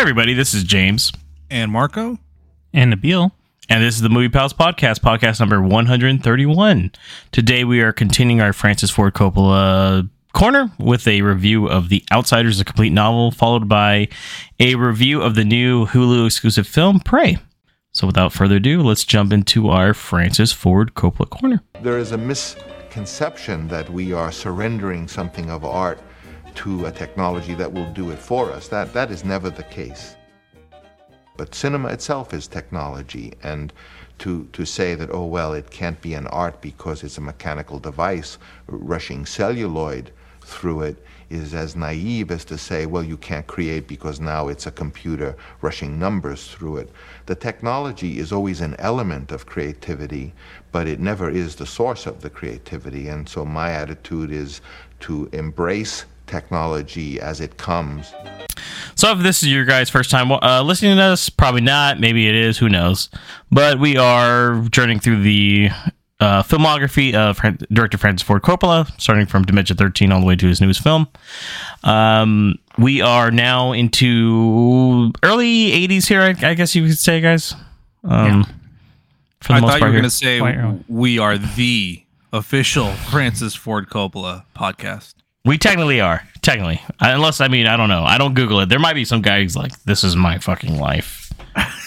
everybody, this is James. And Marco. And Nabil. And this is the Movie Pals Podcast, podcast number 131. Today we are continuing our Francis Ford Coppola corner with a review of The Outsiders, a complete novel, followed by a review of the new Hulu exclusive film, Prey. So without further ado, let's jump into our Francis Ford Coppola corner. There is a misconception that we are surrendering something of art to a technology that will do it for us. That, that is never the case. But cinema itself is technology, and to, to say that, oh, well, it can't be an art because it's a mechanical device rushing celluloid through it is as naive as to say, well, you can't create because now it's a computer rushing numbers through it. The technology is always an element of creativity, but it never is the source of the creativity. And so my attitude is to embrace technology as it comes. So, if this is your guys' first time uh, listening to us, probably not. Maybe it is. Who knows? But we are journeying through the uh, filmography of director Francis Ford Coppola, starting from Dementia 13 all the way to his newest film. Um, we are now into early 80s here, I, I guess you could say, guys. Um, yeah. I thought you were going to say we are the official Francis Ford Coppola podcast. We technically are. Technically. Unless, I mean, I don't know. I don't Google it. There might be some guy who's like, this is my fucking life.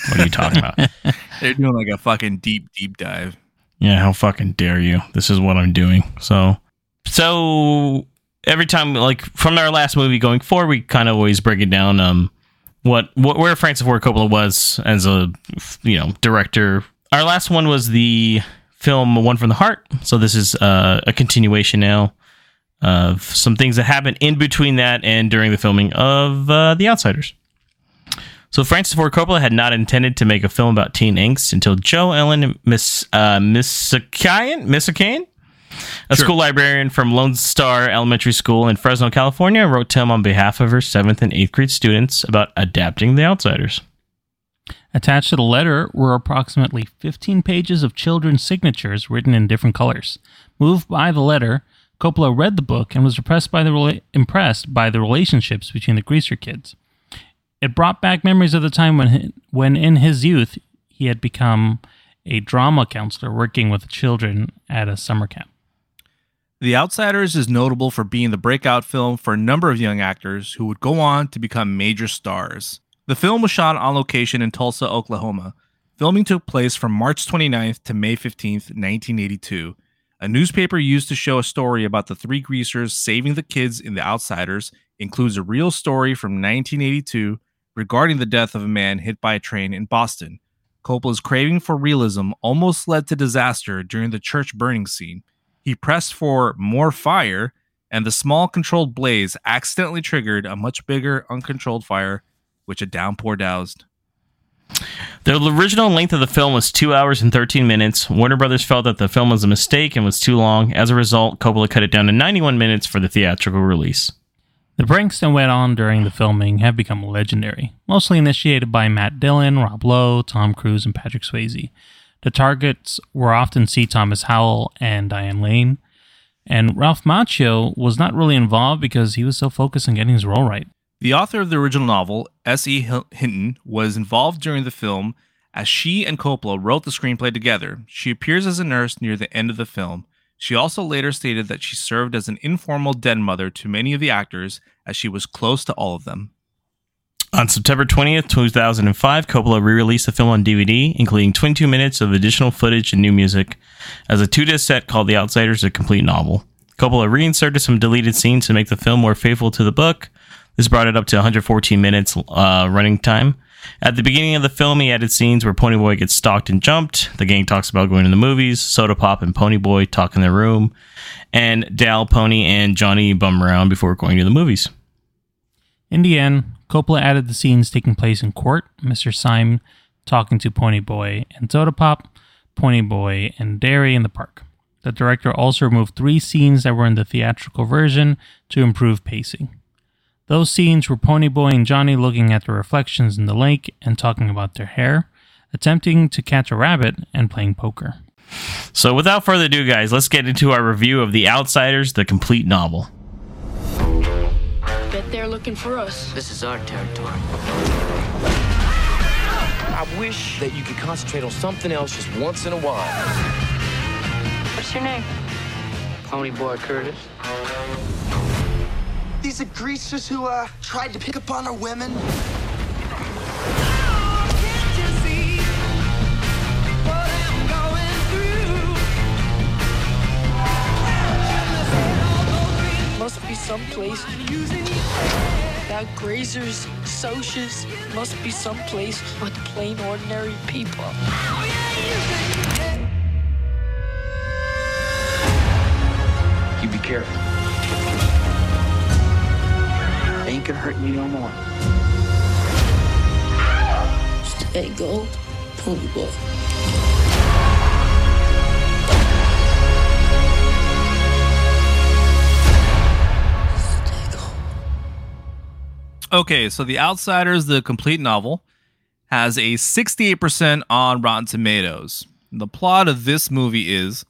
What are you talking about? They're doing like a fucking deep, deep dive. Yeah, how fucking dare you? This is what I'm doing. So, so every time, like from our last movie going forward, we kind of always break it down. Um, what, what where Francis Ford Coppola was as a you know director. Our last one was the film One from the Heart. So this is uh, a continuation now of some things that happened in between that and during the filming of uh, The Outsiders. So Francis Ford Coppola had not intended to make a film about teen angst until Joe Ellen Miss uh, Misakayan, Misakayan, a sure. school librarian from Lone Star Elementary School in Fresno, California, wrote to him on behalf of her seventh and eighth grade students about adapting The Outsiders. Attached to the letter were approximately 15 pages of children's signatures written in different colors. Moved by the letter, Coppola read the book and was impressed by the rela- impressed by the relationships between the greaser kids. It brought back memories of the time when, when in his youth, he had become a drama counselor working with children at a summer camp. The Outsiders is notable for being the breakout film for a number of young actors who would go on to become major stars. The film was shot on location in Tulsa, Oklahoma. Filming took place from March 29th to May 15th, 1982. A newspaper used to show a story about the three greasers saving the kids in The Outsiders includes a real story from 1982 regarding the death of a man hit by a train in Boston. Coppola's craving for realism almost led to disaster during the church burning scene. He pressed for more fire, and the small controlled blaze accidentally triggered a much bigger uncontrolled fire, which a downpour doused. The original length of the film was 2 hours and 13 minutes. Warner Brothers felt that the film was a mistake and was too long. As a result, Coppola cut it down to 91 minutes for the theatrical release. The pranks that went on during the filming have become legendary, mostly initiated by Matt Dillon, Rob Lowe, Tom Cruise, and Patrick Swayze. The targets were often C. Thomas Howell and Diane Lane, and Ralph Macchio was not really involved because he was so focused on getting his role right. The author of the original novel, S.E. Hinton, was involved during the film as she and Coppola wrote the screenplay together. She appears as a nurse near the end of the film. She also later stated that she served as an informal den mother to many of the actors, as she was close to all of them. On September 20th, 2005, Coppola re released the film on DVD, including 22 minutes of additional footage and new music, as a two disc set called The Outsiders, a complete novel. Coppola reinserted some deleted scenes to make the film more faithful to the book. This brought it up to 114 minutes uh, running time. At the beginning of the film, he added scenes where Ponyboy gets stalked and jumped. The gang talks about going to the movies. Soda Pop and Ponyboy talk in their room. And Dal, Pony, and Johnny bum around before going to the movies. In the end, Coppola added the scenes taking place in court, Mr. Syme talking to Ponyboy and Soda Pop, Ponyboy and Derry in the park. The director also removed three scenes that were in the theatrical version to improve pacing. Those scenes were Ponyboy and Johnny looking at the reflections in the lake and talking about their hair, attempting to catch a rabbit, and playing poker. So, without further ado, guys, let's get into our review of The Outsiders, the complete novel. Bet they're looking for us. This is our territory. I wish that you could concentrate on something else just once in a while. What's your name? Ponyboy Curtis. These are greasers who uh, tried to pick up on our women. Must be someplace. That greasers, socias, must be someplace with plain ordinary people. You be careful. Ain't gonna hurt you no more. Stay gold, pony boy. Okay, so The Outsiders, the complete novel, has a 68% on Rotten Tomatoes. The plot of this movie is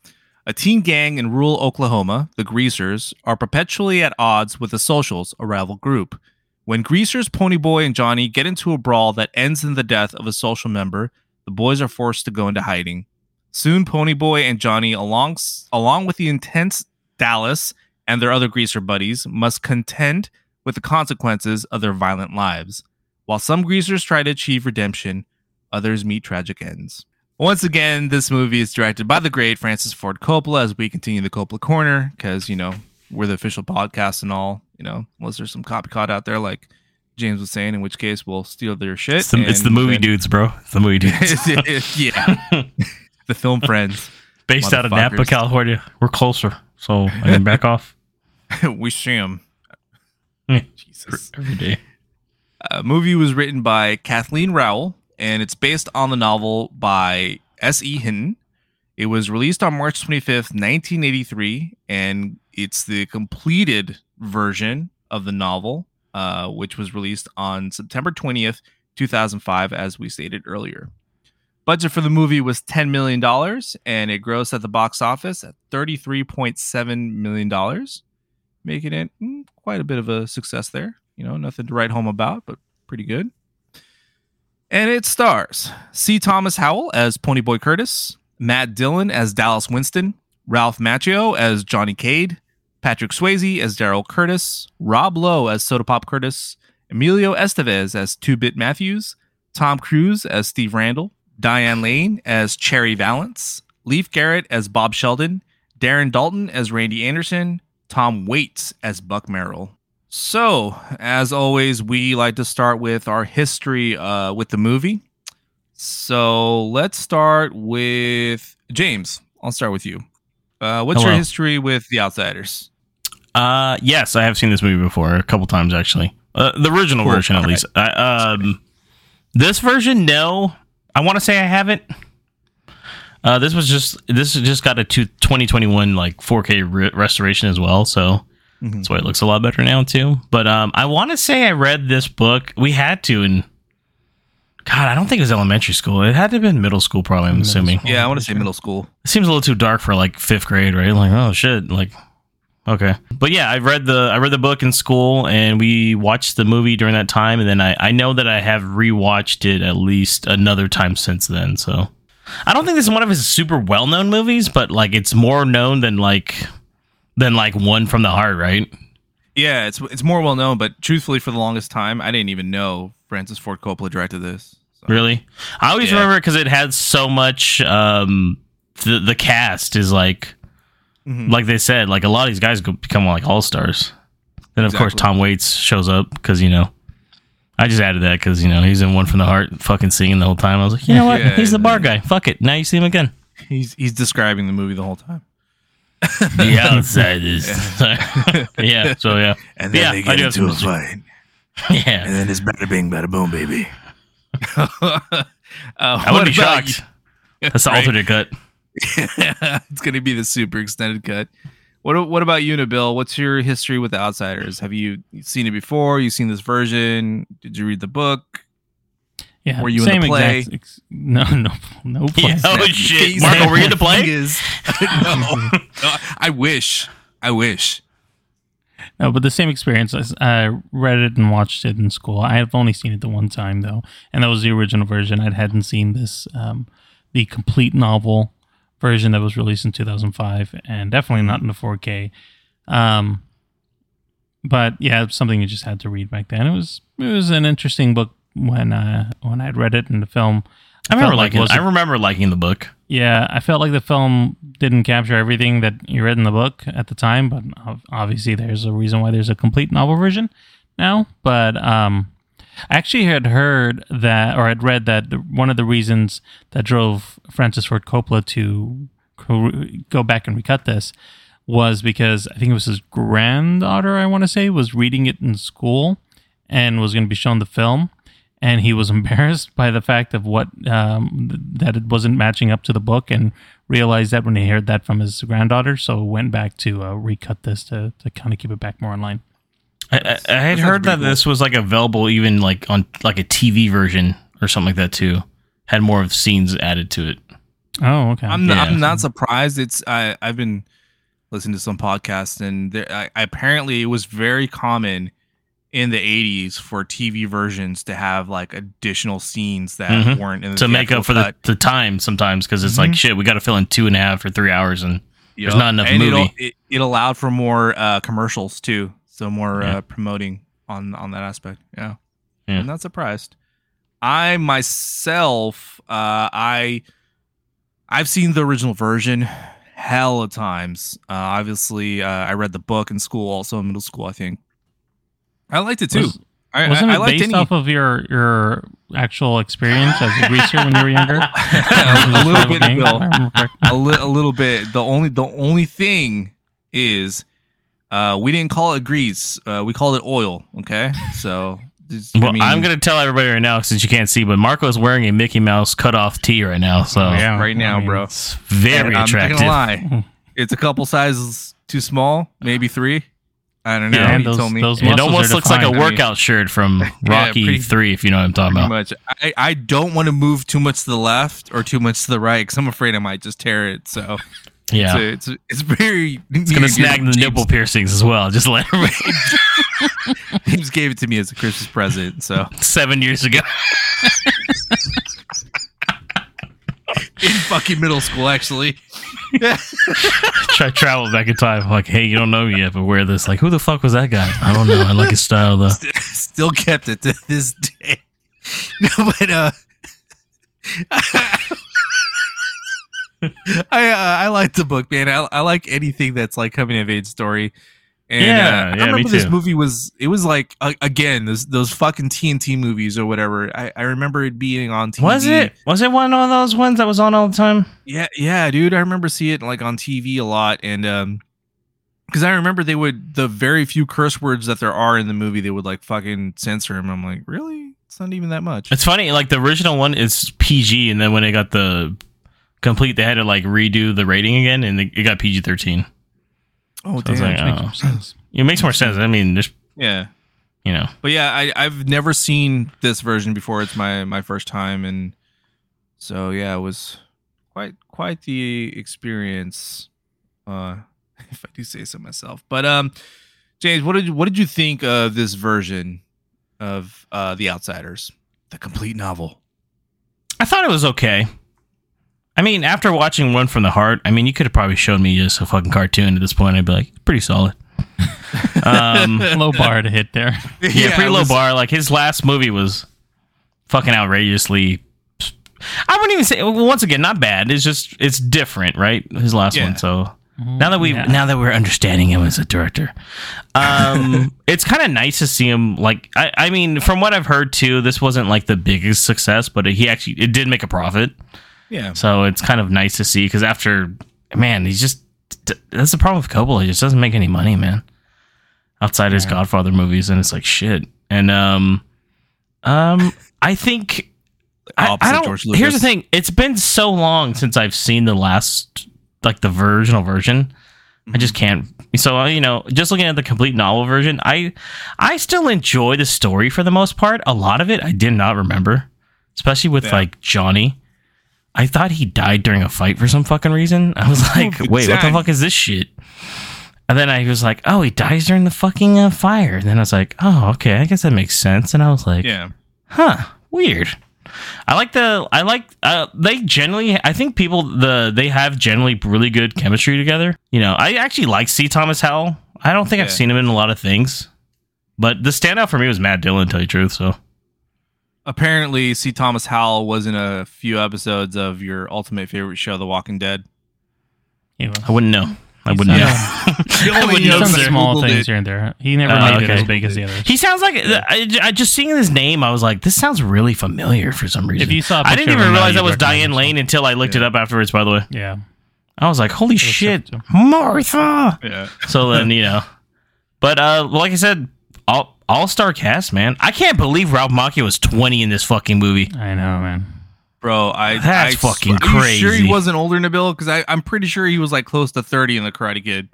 a teen gang in rural Oklahoma, the Greasers, are perpetually at odds with the Socials, a rival group. When Greasers, Ponyboy, and Johnny get into a brawl that ends in the death of a social member, the boys are forced to go into hiding. Soon, Ponyboy and Johnny, along, along with the intense Dallas and their other Greaser buddies, must contend with the consequences of their violent lives. While some greasers try to achieve redemption, others meet tragic ends. Once again, this movie is directed by the great Francis Ford Coppola as we continue the Coppola Corner because, you know, we're the official podcast and all, you know, unless there's some copycat out there like James was saying, in which case we'll steal their shit. It's the, it's the movie then- dudes, bro. It's the movie dudes. yeah. the film friends. Based out of Napa, California. We're closer, so I can back off we see 'em. Yeah. Jesus. every day. Uh, movie was written by Kathleen Rowell, and it's based on the novel by S.E. Hinton. It was released on March 25th, 1983, and it's the completed version of the novel, uh, which was released on September 20th, 2005, as we stated earlier. Budget for the movie was $10 million, and it grossed at the box office at $33.7 million, making it mm, quite a bit of a success there. You know, nothing to write home about, but pretty good. And it stars C. Thomas Howell as Ponyboy Curtis, Matt Dillon as Dallas Winston, Ralph Macchio as Johnny Cade, Patrick Swayze as Darrel Curtis, Rob Lowe as Soda Pop Curtis, Emilio Estevez as Two Bit Matthews, Tom Cruise as Steve Randall, Diane Lane as Cherry Valance, Leif Garrett as Bob Sheldon, Darren Dalton as Randy Anderson, Tom Waits as Buck Merrill. So, as always, we like to start with our history uh, with the movie. So, let's start with James. I'll start with you. Uh, what's your history with The Outsiders? Uh, yes, I have seen this movie before a couple times actually. Uh, the original Cool. version, at All least. I, um, this version, no. I want to say I haven't. Uh, this was just this just got a two, 2021 like 4K re- restoration as well, so Mhm. that's why it looks a lot better now too. But um, I want to say I read this book. We had to, and God, I don't think it was elementary school. It had to have been middle school, probably. I'm Middle assuming. school. Yeah, I want to say middle school. It seems a little too dark for like fifth grade, right? Like, oh shit, like okay. But yeah, I read the I read the book in school and we watched the movie during that time and then I, I know that I have rewatched it at least another time since then, so I don't think this is one of his super well known movies, but like it's more known than like than like one from the heart, right? Yeah, it's it's more well known, but truthfully, for the longest time, I didn't even know Francis Ford Coppola directed this. So. Really? I always Yeah. remember because it had so much um the the cast is like Mhm. like they said, like a lot of these guys become like all stars. Then of course Tom Waits shows up because you know, I just added that because you know he's in One from the Heart, fucking singing the whole time. I was like, you know what, Yeah, he's the bar guy. Fuck it, now you see him again. He's he's describing the movie the whole time. The outsiders. yeah. So yeah, And then Yeah, they get I into some- a fight. yeah. And then it's bada bing, bada boom, baby. uh, I wouldn't be what about shocked. That's the Right. alternate cut. it's gonna be the super extended cut. What what about you, Nabil? What's your history with the Outsiders? Have you seen it before? You seen this version? Did you read the book? Yeah, Were you in the play? exact- ex- no, no, no play. Yeah. Oh Snap shit, face. Marco, were you in the play? Fingers. no, No, I wish. I wish. no, but the same experience. I I read it and watched it in school. I have only seen it the one time though, and that was the original version. I hadn't seen this, um, the complete novel version that was released in 2005, and definitely not in the 4K. Um, but yeah, something you just had to read back then. It was it was an interesting book when uh, when I had read it in the film. I remember like liking. I remember liking the book. Yeah, I felt like the film didn't capture everything that you read in the book at the time, but obviously there's a reason why there's a complete novel version now. But um, I actually had heard that, or had read that the, one of the reasons that drove Francis Ford Coppola to co- go back and recut this was because I think it was his granddaughter, I want to say, was reading it in school and was going to be shown the film. And he was embarrassed by the fact of what um, that it wasn't matching up to the book, and realized that when he heard that from his granddaughter, so went back to uh, recut this to, to kind of keep it back more in line. I, I, I had heard that this was like available even like on like a TV version or something like that too. Had more of scenes added to it. Oh, okay. I'm Yeah. I'm not surprised. It's I I've been listening to some podcasts and there, I, apparently it was very common in the 80s for TV versions to have like additional scenes that Mhm. weren't in the to make up for the, the time sometimes because it's Mhm. like shit we got to fill in two and a half or three hours and there's not enough and it movie. It, it allowed for more uh, commercials too, so more Yeah. uh, promoting on on that aspect. Yeah, Yeah. I'm not surprised. I myself, uh, I I've seen the original version hell of times. Uh, obviously, uh, I read the book in school, also in middle school. I think I liked it too. Was- I, Wasn't I, I it liked based any, off of your your actual experience as a greaser when you were younger? a little bit, Gang, Bill. I remember correctly. a, li- a little bit. The only the only thing is, uh, we didn't call it grease. Uh, we called it oil. Okay, so. this- I well, mean, I'm gonna tell everybody right now since you can't see, but Marco is wearing a Mickey Mouse cut off tee right now, so yeah, right now, I mean, bro. it's very I'm not attractive. gonna lie, it's a couple sizes too small, maybe three. I don't know. Yeah, you those- told me. those It almost are looks like a defined. workout shirt from Rocky pretty- Three, if you know what I'm talking about. much. I, I don't want to move too much to the left or too much to the right because I'm afraid I might just tear it. So Yeah, it's, it's it's very. it's gonna snag the nipple piercings as well. Just let everybody just gave it to me as a Christmas present. So seven years ago. In fucking middle school, actually. Try travel back in time. Like, hey, you don't know me yet, but wear this. Like, who the fuck was that guy? I don't know. I like his style though. Still kept it to this day. No, but uh, I uh, I like the book, man. I, I like anything that's like coming of age story. And Yeah, uh, yeah, I me remember this movie was it was like uh, again those those fucking TNT movies or whatever. I, I remember it being on TV. Was it? Was it one of those ones that was on all the time? Yeah, yeah, dude. I remember seeing it like on TV a lot, and um, because I remember they would the very few curse words that there are in the movie, they would like fucking censor them. I'm like, really? It's not even that much. It's funny. Like the original one is PG, and then when they got the complete, they had to like redo the rating again, and it got PG thirteen. Oh I was like, damn. oh. Makes sense. It makes more sense. I mean, just Yeah, you know, but yeah, I I've never seen this version before. It's my my first time, and so yeah, it was quite quite the experience. Uh, if I do say so myself. But um, James, what did what did you think of this version of uh the Outsiders, the complete novel? I thought it was okay. I mean, after watching One from the Heart, I mean, you could have probably showed me just a fucking cartoon at this point. I'd be like, pretty solid. Um, Low bar to hit there. yeah, pretty low was- bar. Like his last movie was fucking outrageously. I wouldn't even say. Once again, not bad. It's just it's different, right? His last Yeah. one. So now that we Yeah. now that we're understanding him as a director, um, it's kind of nice to see him. Like I, I mean, from what I've heard too, this wasn't like the biggest success, but he actually it did make a profit. Yeah. So it's kind of nice to see because after, man, he's just that's the problem with Coppola. He just doesn't make any money, man. Outside his Godfather movies, and it's like shit. And um, um, I think I, I don't. Here's the thing: it's been so long since I've seen the last, like the original version. I just can't. So uh, you know, just looking at the complete novel version, I I still enjoy the story for the most part. A lot of it I did not remember, especially with Yeah. like Johnny. I thought he died during a fight for some fucking reason. I was like, wait, what the fuck is this shit? And then I was like, oh, he dies during the fucking uh, fire. And then I was like, oh, okay, I guess that makes sense. And I was like, Yeah. huh, weird. I like the I like uh they generally I think people the they have generally really good chemistry together. You know, I actually like C. Thomas Howell. I don't think I've seen him in a lot of things. But the standout for me was Matt Dillon, to tell you the truth. So Apparently, C. Thomas Howell was in a few episodes of your ultimate favorite show, The Walking Dead. He. I wouldn't know. I He's wouldn't done- know. I only wouldn't He's know, done knows sir. small Googled things it. here and there. He never Oh, made it okay. as big as the others. He sounds like I, I just seeing his name. I was like, this sounds really familiar for some reason. If you saw a I didn't picture of even him now, realize you'd that was recognize Diane him, Lane until I looked it up afterwards. By the way, Yeah. I was like, holy was shit, tough, Martha. Yeah. So then you know, but uh, like I said, all all star cast, man. I can't believe Ralph Macchio was twenty in this fucking movie. I know, man. Bro, I That's I, fucking Are you sure he wasn't older than Bill? Because I'm pretty sure he was like close to 30 in The Karate Kid.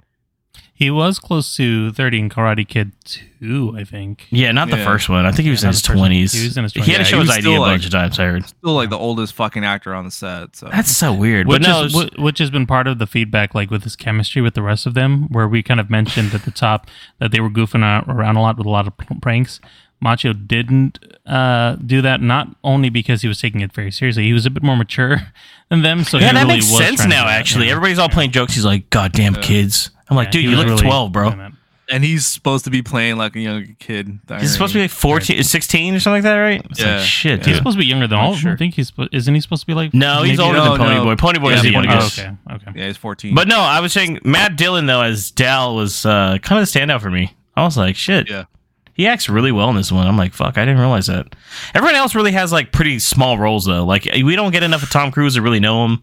He was close to 30 in Karate Kid 2, I think. Yeah, not the Yeah. first one. I think he was Yeah, in not his the first one. twenties. He was in his He had to 20s. show Yeah, he his was ID still, a like- bunch of times. I heard. Still like the oldest fucking actor on the set. So That's so weird. Which, but no, is, it's- wh- which has been part of the feedback, like with his chemistry with the rest of them, where we kind of mentioned at the top that they were goofing out- around a lot with a lot of pr- pranks. Macchio didn't uh, do that, not only because he was taking it very seriously, he was a bit more mature than them. So yeah, he that really makes was sense trying to now. do that, Actually, yeah. everybody's all playing jokes. He's like, "Goddamn kids!" I'm like, Yeah, "Dude, he you was look really twelve, bro." doing that. and he's supposed to be playing like a younger kid. He's supposed to be like 14, 16 or something like that, right? It's Yeah. like, shit, He's dude. supposed to be younger than Not all of them. sure. I think he's spo- isn't he supposed to be like No, he's maybe- older No, than Pony no. Boy. Pony Boy Yeah, is the Pony Oh, youngest. okay, okay. Yeah, he's 14. But no, I was saying Matt Dillon though as Dal was uh, kind of the standout for me. I was like, shit. Yeah. He acts really well in this one. I'm like, fuck, I didn't realize that. Everyone else really has like pretty small roles though. Like we don't get enough of Tom Cruise to really know him.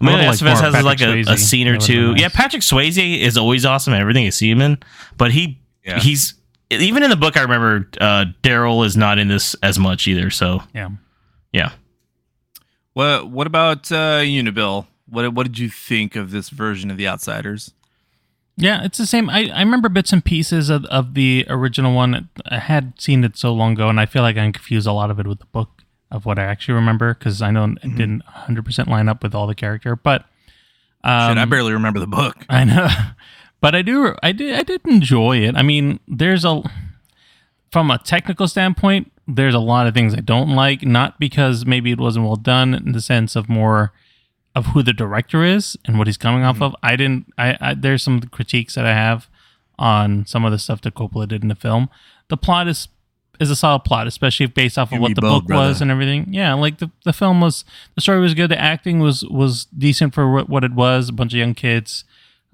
I would've Emilio Estevez more has of like a, a scene or That would've been two. nice. Yeah, Patrick Swayze is always awesome in everything you see him in. But he Yeah. he's even in the book. I remember uh, Daryl is not in this as much either. So Yeah. yeah. what what about uh, Unibill? What what did you think of this version of The Outsiders? Yeah, it's the same. I, I remember bits and pieces of, of the original one. I had seen it so long ago, and I feel like I confused a lot of it with the book of what I actually remember because I know it didn't 100% line up with all the character. But um, Shit, I barely remember the book. I know, but I do. I did. I did enjoy it. I mean, there's a from a technical standpoint, there's a lot of things I don't like. Not because maybe it wasn't well done in the sense of more of who the director is and what he's coming off of. I didn't. I, I there's some critiques that I have on some of the stuff that Coppola did in the film. The plot is is a solid plot, especially based off of what the both, book was and everything. Yeah, like the, the film was, the story was good. The acting was was decent for what, what it was. A bunch of young kids.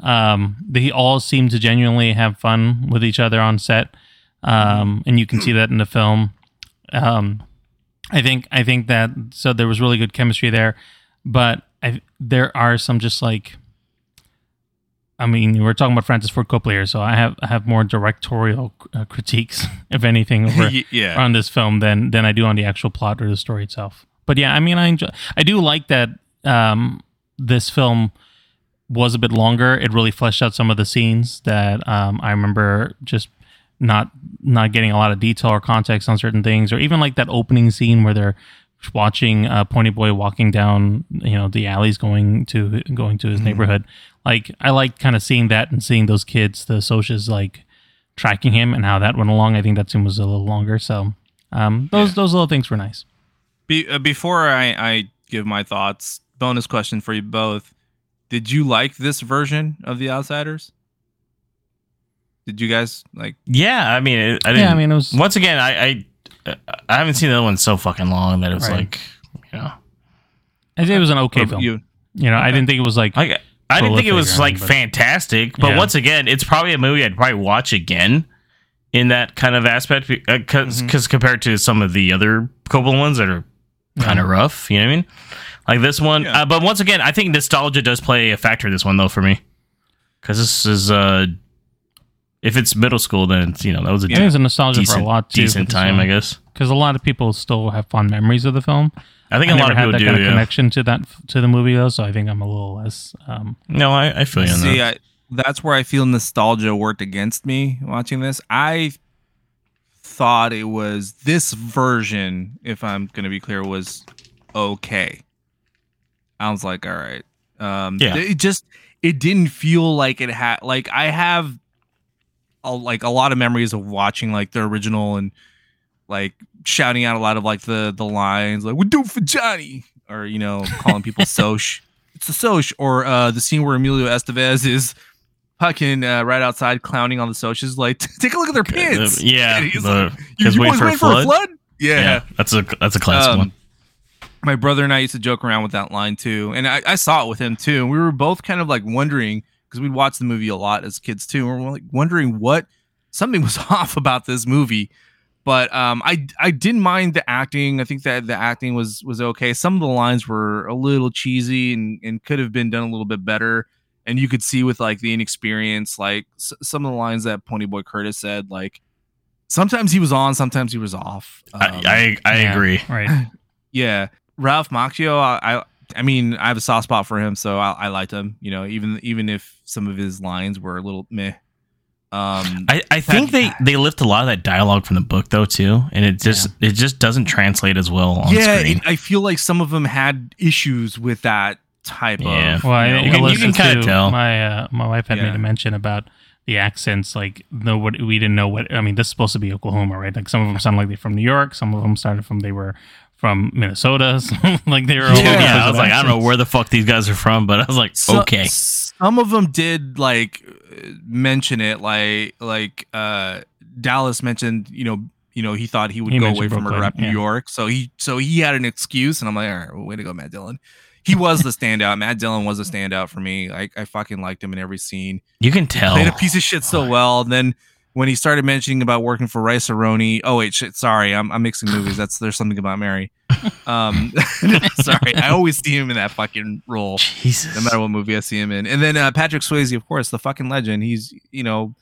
Um, they all seemed to genuinely have fun with each other on set, um, and you can see that in the film. Um, I think I think that so there was really good chemistry there, but I, there are some just like. I mean, we're talking about Francis Ford Coppola here, so I have I have more directorial uh, critiques, if anything, over, yeah. on this film than than I do on the actual plot or the story itself. But yeah, I mean, I enjoy, I do like that um, this film was a bit longer. It really fleshed out some of the scenes that um, I remember just not not getting a lot of detail or context on certain things, or even like that opening scene where they're watching uh, Pony Boy walking down, you know, the alleys going to going to his neighborhood. Like I like kind of seeing that and seeing those kids, the socials, like tracking him and how that went along. I think that scene was a little longer, so um, those those little things were nice. Be, uh, before I, I give my thoughts, bonus question for you both: Did you like this version of The Outsiders? Did you guys like? Yeah, I mean, it, I didn't. Yeah, I mean, it was once again, I, I I haven't seen the other one so fucking long that it was Right. like, you know, I think it was an okay film. You, You, know, I didn't think it was like like I didn't think it was like but- fantastic, but Yeah. once again, it's probably a movie I'd probably watch again in that kind of aspect because Mm-hmm. compared to some of the other Coppola ones that are kind of rough, you know what I mean? Like this one, Yeah. uh, but once again, I think nostalgia does play a factor in this one though for me because this is uh if it's middle school, then it's, you know that was a I think it's a nostalgia decent, for a lot too. decent time, I guess. Because a lot of people still have fond memories of the film. I think I a lot of had people that do. kind of yeah. connection to that to the movie though, so I think I'm a little less. Um, No, I, I feel you see, that. I, that's where I feel nostalgia worked against me watching this. I thought it was this version, if I'm going to be clear, was okay. I was like, all right. Um, Yeah. It just it didn't feel like it had like I have a, like a lot of memories of watching like the original and like shouting out a lot of like the the lines like we do it for Johnny or you know calling people Soch. It's a Soch or uh the scene where Emilio Estevez is fucking uh, right outside clowning on the Soches like take a look at their pants. yeah, the, like, you, because you wait for a flood. flood? Yeah. yeah. that's a that's a classic Um, one. my brother and I used to joke around with that line too, and I, I saw it with him too. And we were both kind of like wondering because we'd watched the movie a lot as kids too, and we're like wondering what something was off about this movie. But um, I I didn't mind the acting. I think that the acting was was okay. Some of the lines were a little cheesy and and could have been done a little bit better. And you could see with like the inexperience, like s- some of the lines that Ponyboy Curtis said, like sometimes he was on, sometimes he was off. Um, I I, I Yeah, agree. Right. yeah, Ralph Macchio. I, I, I mean, I have a soft spot for him, so I, I liked him. You know, even even if some of his lines were a little meh. Um, I, I think they they lift a lot of that dialogue from the book though too, and it just it just doesn't translate as well on yeah, screen. it, I feel like some of them had issues with that type Yeah. of. Well, I, you know, you can- you can kinda tell. My uh, my wife had Yeah. made a mention about the accents. Like, no, what we didn't know what. I mean, this is supposed to be Oklahoma, right? Like, some of them sound like they're from New York. Some of them started from they were from Minnesota. some- like they were. all yeah, over the I was like, I don't know where the fuck these guys are from, but I was like, So- okay, Some of them did like uh, mention it, like like uh Dallas mentioned. You know, you know, he thought he would He go mentioned away from Brooklyn, Murder Rap New. York, so he so he had an excuse, and I'm like, all right, well, way to go, Matt Dillon. He was the standout. Matt Dillon was a standout for me. I, I fucking liked him in every scene. you can tell. He Played a piece of shit so well. And then when he started mentioning about working for Rice-A-Roni, oh wait, shit, sorry, I'm, I'm mixing movies. That's there's something about Mary. Um, sorry, I always see him in that fucking role Jesus, no matter what movie I see him in. And then uh, Patrick Swayze, of course, the fucking legend. He's you know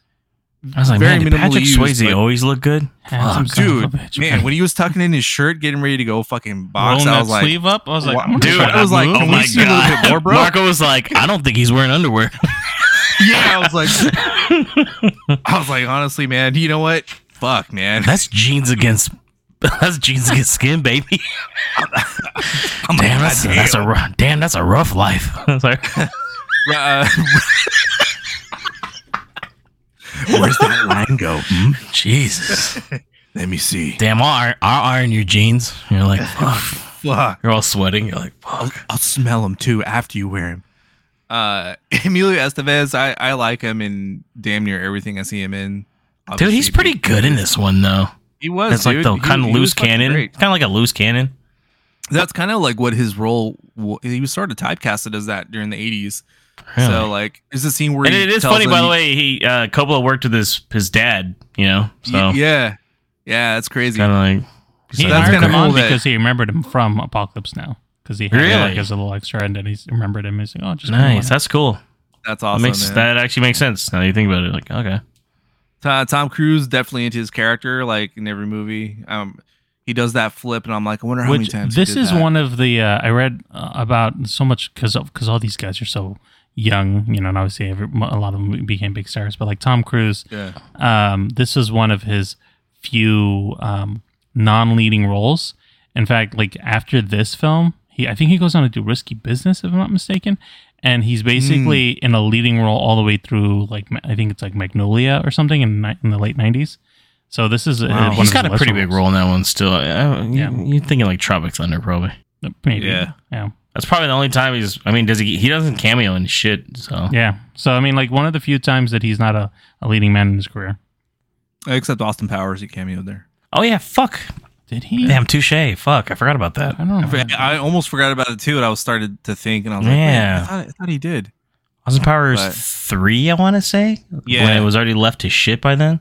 I was like, very man, did Patrick used, Swayze but- always look good? Fuck. son of a dude, man, when he was tucking in his shirt, getting ready to go fucking box, rolling I that was like, sleeve up, I was like, Wow. Dude, I was like, can oh we my see a little god, bit more, bro? Marco was like, I don't think he's wearing underwear. yeah, I was like, I was like, honestly, man, you know what? Fuck, man. That's jeans against. That's jeans against skin, baby. I'm like, Damn, that's, "God that's a damn." that's a rough life. Sorry. Uh, Where's that line go? Hmm? Jesus, Let me see. damn, I'll iron, I'll iron your jeans. You're like, fuck. Fuck. You're all sweating. You're like, I'll, fuck. I'll smell them too after you wear them. Uh, Emilio Estevez, I, I like him in damn near everything I see him in. Dude, he's Obviously, pretty good in this one though. He was. It's like the He- kind of loose cannon, great. kind of like a loose cannon. That's kind of like what his role. wa- He was sort of typecasted as that during the eighties. Really. So like, there's a scene where and he it is funny, him by the way. He uh, Coppola worked with his his dad. You know, so yeah, yeah, that's crazy. kind of like He so That's hired kinda him on cool because he remembered him from Apocalypse Now. Because he had him, like Really? as a little extra, and then he remembered him. He's like, "Oh, just nice. That's cool. That's That awesome. makes man. that actually makes sense now you think about it. Like, okay, Tom, Tom Cruise definitely into his character, like in every movie. Um, he does that flip, and I'm like, I wonder how many Which times. he this did is that. one of the uh, I read uh, about so much because because all these guys are so young, you know, and obviously every, a lot of them became big stars. But like Tom Cruise, Yeah. um, this is one of his few um, non-leading roles. In fact, like after this film, he I think he goes on to do Risky Business, if I'm not mistaken, and he's basically Hmm. in a leading role all the way through. Like I think it's like Magnolia or something in in the late '90s. So this is uh, Wow. one he's of got a pretty lesser big role in that one still. Uh, you- Yeah. you're thinking like Tropic Thunder, probably. Maybe, Yeah. yeah. That's probably the only time he's. I mean, does he? He doesn't cameo in shit. So Yeah. So I mean, like one of the few times that he's not a, a leading man in his career. Except Austin Powers, he cameoed there. Oh yeah, fuck. Did he? Damn, touche. Fuck, I forgot about that. I that. don't know. I, I almost forgot about it too, and I was started to think, and I was like, Yeah. yeah, I thought, I thought he did. Austin Powers But- three, I want to say. Yeah. when it was already left to shit by then.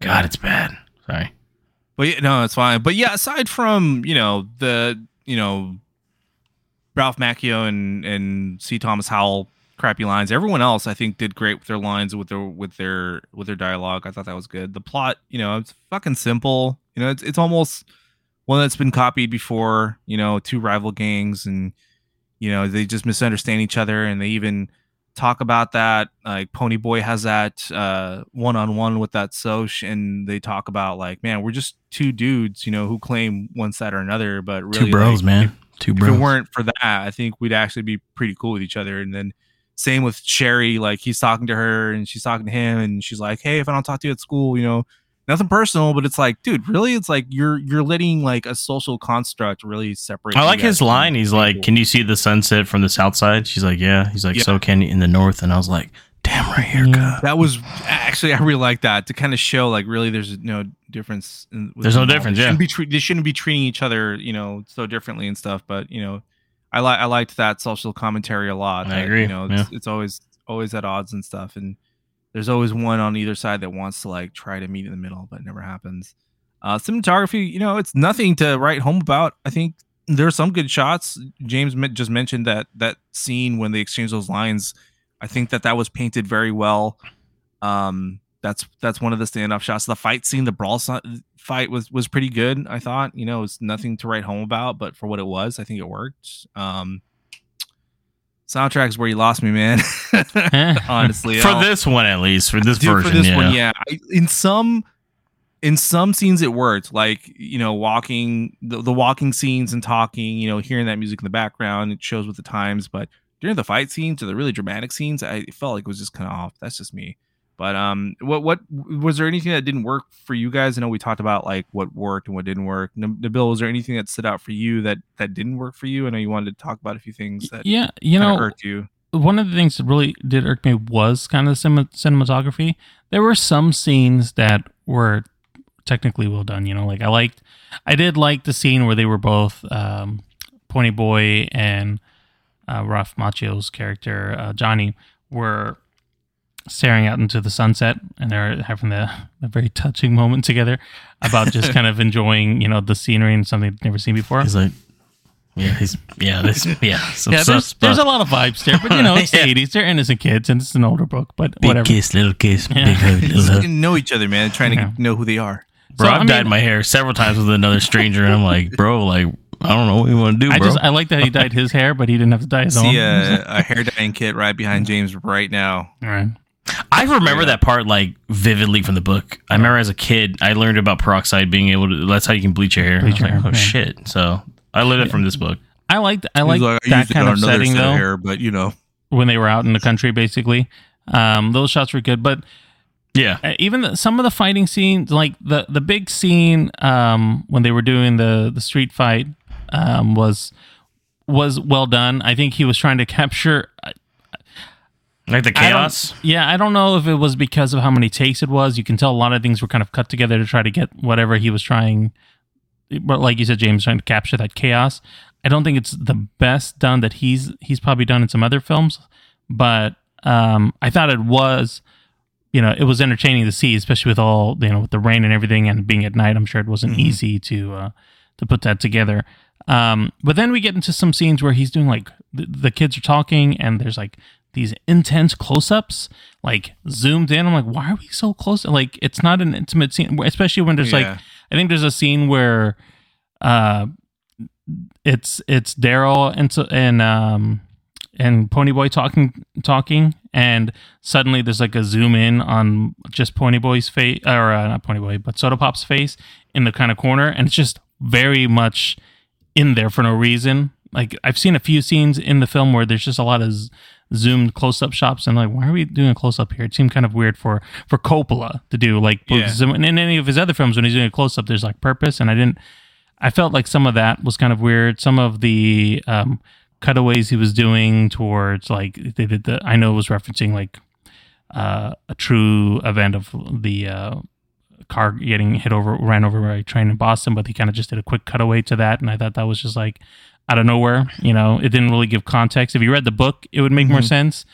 God, it's bad. Sorry. But yeah, no, it's fine. But yeah, aside from you know the you know Ralph Macchio and and C. Thomas Howell crappy lines, everyone else I think did great with their lines with their with their with their dialogue. I thought that was good. The plot, you know, it's fucking simple. You know, it's it's almost one that's been copied before. You know, two rival gangs and you know they just misunderstand each other and they even talk about that like ponyboy has that uh one-on-one with that soch and they talk about like man we're just two dudes you know who claim one side or another but really Two bros, like, man. if, Two if bros. it weren't for that i think we'd actually be pretty cool with each other and then same with Sherry. Like he's talking to her and she's talking to him, and she's like, "Hey, if I don't talk to you at school, you know, nothing personal." But it's like, dude, really? It's like you're you're letting like a social construct really separate. I like his line. He's like, "Can you see the sunset from the south side?" She's like, "Yeah." He's like, Yeah. "So can you in the north?" And I was like, "Damn right here, mm. Yeah. cuz." That was actually I really like that to kind of show like really there's no difference. In, There's no within all. difference, They yeah. shouldn't be tre- they shouldn't be treating each other you know so differently and stuff. But you know, I like I liked that social commentary a lot. I that, agree, You know, it's, it's always always at odds and stuff, and there's always one on either side that wants to like try to meet in the middle, but never happens. Uh, cinematography, you know, it's nothing to write home about. I think there are some good shots. James just mentioned that that scene when they exchange those lines. I think that that was painted very well. Um, that's that's one of the standoff shots. The fight scene, the brawl si- fight was was pretty good. I thought, you know, it's nothing to write home about, but for what it was, I think it worked. Um, soundtrack's where you lost me, man. Honestly, for I'll- this one at least, for this Dude, version, for this yeah. one, yeah. I, in some in some scenes it worked, like you know, walking the, the walking scenes and talking, you know, hearing that music in the background, it shows with the times. But during the fight scenes or the really dramatic scenes, I felt like it was just kind of off. That's just me. But um, what what was there anything that didn't work for you guys? I know we talked about like what worked and what didn't work. Nabil, was there anything that stood out for you that that didn't work for you? I know you wanted to talk about a few things that yeah, you know, hurt you. one of the things that really did irk me was kind of the cinematography. There were some scenes that were technically well done. You know, like I liked, I did like the scene where they were both um, Pony Boy and uh, Ralph Macchio's character uh, Johnny were staring out into the sunset and they're having the, a very touching moment together about just kind of enjoying you know the scenery and something they've never seen before. He's like, yeah, he's yeah, this yeah, some Yeah, there's, sus- there's a lot of vibes there, but you know, it's Yeah. the 80s. They're innocent kids, and it's an older book, but big whatever. kiss, little kiss, Yeah. big hug, little hug. didn't know each other, man. Trying to know who they are. Bro, So, I've I dyed my hair several times with another stranger, and I'm like, bro, like I don't know what you want to do, I bro. just I like that he dyed his hair, but he didn't have to dye his own. See a, a hair dyeing kit right behind James right now. All right. I remember Yeah. that part like vividly from the book. I remember as a kid, I learned about peroxide being able to. That's how you can bleach your hair. Bleach I was your like, hair, oh yeah. shit! So I learned it from this book. I liked I He's liked I that used kind of setting set though. hair, but you know, When they were out in the country, basically, um, those shots were good. But Yeah, uh, even the, some of the fighting scenes, like the the big scene um, when they were doing the the street fight, um, was was well done. I think he was trying to capture. Like the I chaos. Yeah, I don't know if it was because of how many takes it was. You can tell a lot of things were kind of cut together to try to get whatever he was trying. But like you said, James trying to capture that chaos. I don't think it's the best done that he's he's probably done in some other films, but um, I thought it was, you know, it was entertaining to see, especially with all you know with the rain and everything and being at night. I'm sure it wasn't Mhm. easy to uh, to put that together. Um, but then we get into some scenes where he's doing like the, the kids are talking and there's like these intense close-ups like zoomed in. I'm like why are we so close? Like it's not an intimate scene especially when there's like i think there's a scene where uh it's it's daryl and so and um and ponyboy talking talking and suddenly there's like a zoom in on just ponyboy's face or uh, not ponyboy but soda pop's face in the kind of corner and it's just very much in there for no reason. Like I've seen a few scenes in the film where there's just a lot of zoomed close-up shots, and like, why are we doing a close-up here? It seemed kind of weird for for Coppola to do. Like, Yeah. and in any of his other films, when he's doing a close-up, there's like purpose, and I didn't. I felt like some of that was kind of weird. Some of the um, cutaways he was doing towards like they did the. I know it was referencing like uh, a true event of the. Uh, car getting hit over ran over by a train in Boston, but he kind of just did a quick cutaway to that, and I thought that was just like out of nowhere. You know, it didn't really give context. If you read the book, it would make more Mhm. sense,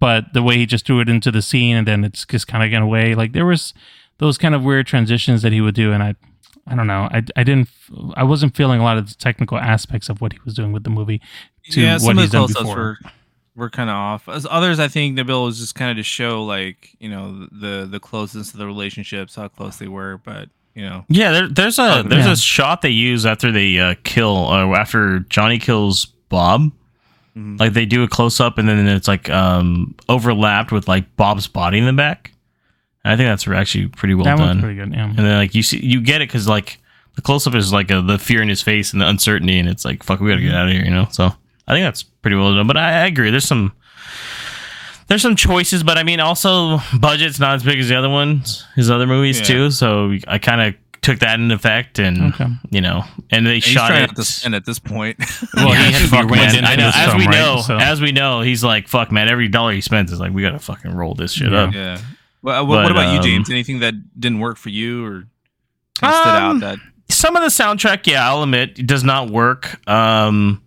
but the way he just threw it into the scene and then it's just kind of gone away, like there was those kind of weird transitions that he would do, and I. I don't know. I, I didn't. I wasn't feeling a lot of the technical aspects of what he was doing with the movie to yeah, what some he's of the close-ups were were kind of off. As others, I think the bill was just kind of to show like you know the the closeness of the relationships, how close they were. But you know, Yeah, there, there's a Oh, there's yeah. a shot they use after they uh, kill uh, after Johnny kills Bob. Mhm. Like they do a close up and then it's like um overlapped with like Bob's body in the back. And I think that's actually pretty well that done. pretty good. Yeah. and then like you see you get it because like the close up is like a, the fear in his face and the uncertainty and it's like fuck we gotta Mm-hmm. get out of here you know so I think that's pretty well done but I, I agree there's some there's some choices, but I mean, also budget's not as big as the other ones, his other movies Yeah. too. So I kind of took that into effect, and Okay. you know, and they And shot trying it. not to spend at this point. Well, Yeah, he had fuck, man. I know. As film, we right? know, So- as we know, he's like, "Fuck, man! Every dollar he spends is like, we gotta fucking roll this shit Yeah. up." yeah. Well, what, But, what about you, um, James? Anything that didn't work for you or kinda stood Um, out that Some of the soundtrack, yeah, I'll admit, it does not work um,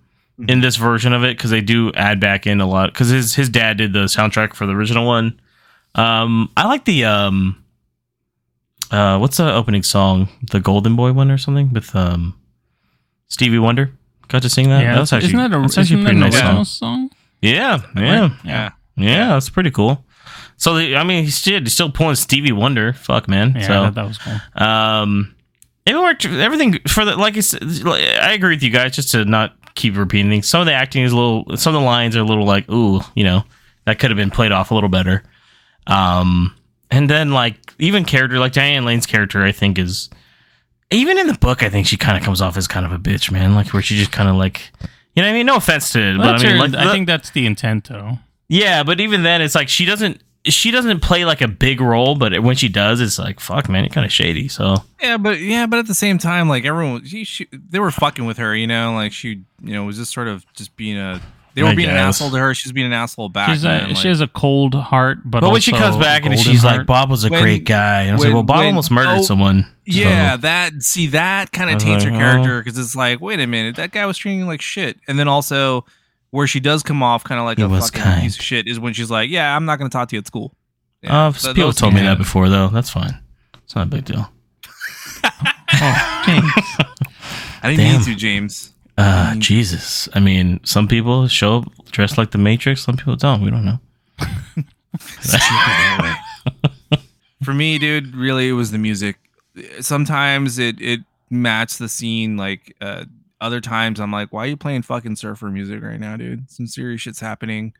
in this version of it because they do add back in a lot. Because his his dad did the soundtrack for the original one. Um, I like the um, uh, what's the opening song? The Golden Boy one or something with um, Stevie Wonder. Got to sing that. yeah, that was actually, isn't that a, that's isn't actually that pretty nice original song. song? Yeah, yeah, yeah. yeah. That's pretty cool. So the, I mean, he's still, he's still pulling Stevie Wonder. Fuck, man. Yeah, so that, that was cool. um, it worked. Everything for the like I said, like, I agree with you guys. Just to not keep repeating things. Some of the acting is a little. Some of the lines are a little like, ooh, you know, that could have been played off a little better. Um, and then like even character like Diane Lane's character, I think is even in the book. I think she kind of comes off as kind of a bitch, man. Like where she just kind of like. You know what I mean? No offense to it, Well, but I mean, her- like, I think that's the intent, though. yeah, but even then, it's like she doesn't. She doesn't play like a big role, but when she does, it's like fuck, man, you're kind of shady. So Yeah, but yeah, but at the same time, like everyone, she, she, they were fucking with her, you know, like she, you know, was just sort of just being a. They were I being an asshole to her. She's being an asshole back. She's a, man, like- she has a cold heart, but But when she comes back and she's heart. like, Bob was a When- great guy. And I was when- like, well, Bob when- almost murdered oh, someone. so- Yeah, that see that kind of was taints her character because it's like, wait a minute, that guy was treating you like shit. And then also, where she does come off kind of like He a fucking kind. piece of shit is when she's like, yeah, I'm not going to talk to you at school. Yeah, Uh, th- people told me that before, though. That's fine. It's not a big deal. oh, James. I didn't Damn. need to, James. Uh, Mm. Jesus. I mean, some people show up dressed like the Matrix. Some people don't. We don't know. For me, dude, really, it was the music. Sometimes it it matched the scene. Like uh, other times, I'm like, why are you playing fucking surfer music right now, dude? Some serious shit's happening.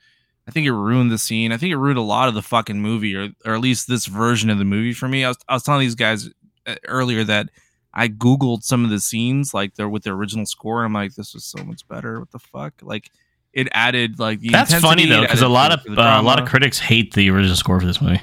I think it ruined the scene. I think it ruined a lot of the fucking movie, or or at least this version of the movie for me. I was I was telling these guys uh, earlier that I googled some of the scenes like they're with the original score, and I'm like, this was so much better. What the fuck? Like it added like the That's funny though, because a lot of uh, a lot of critics hate the original score for this movie.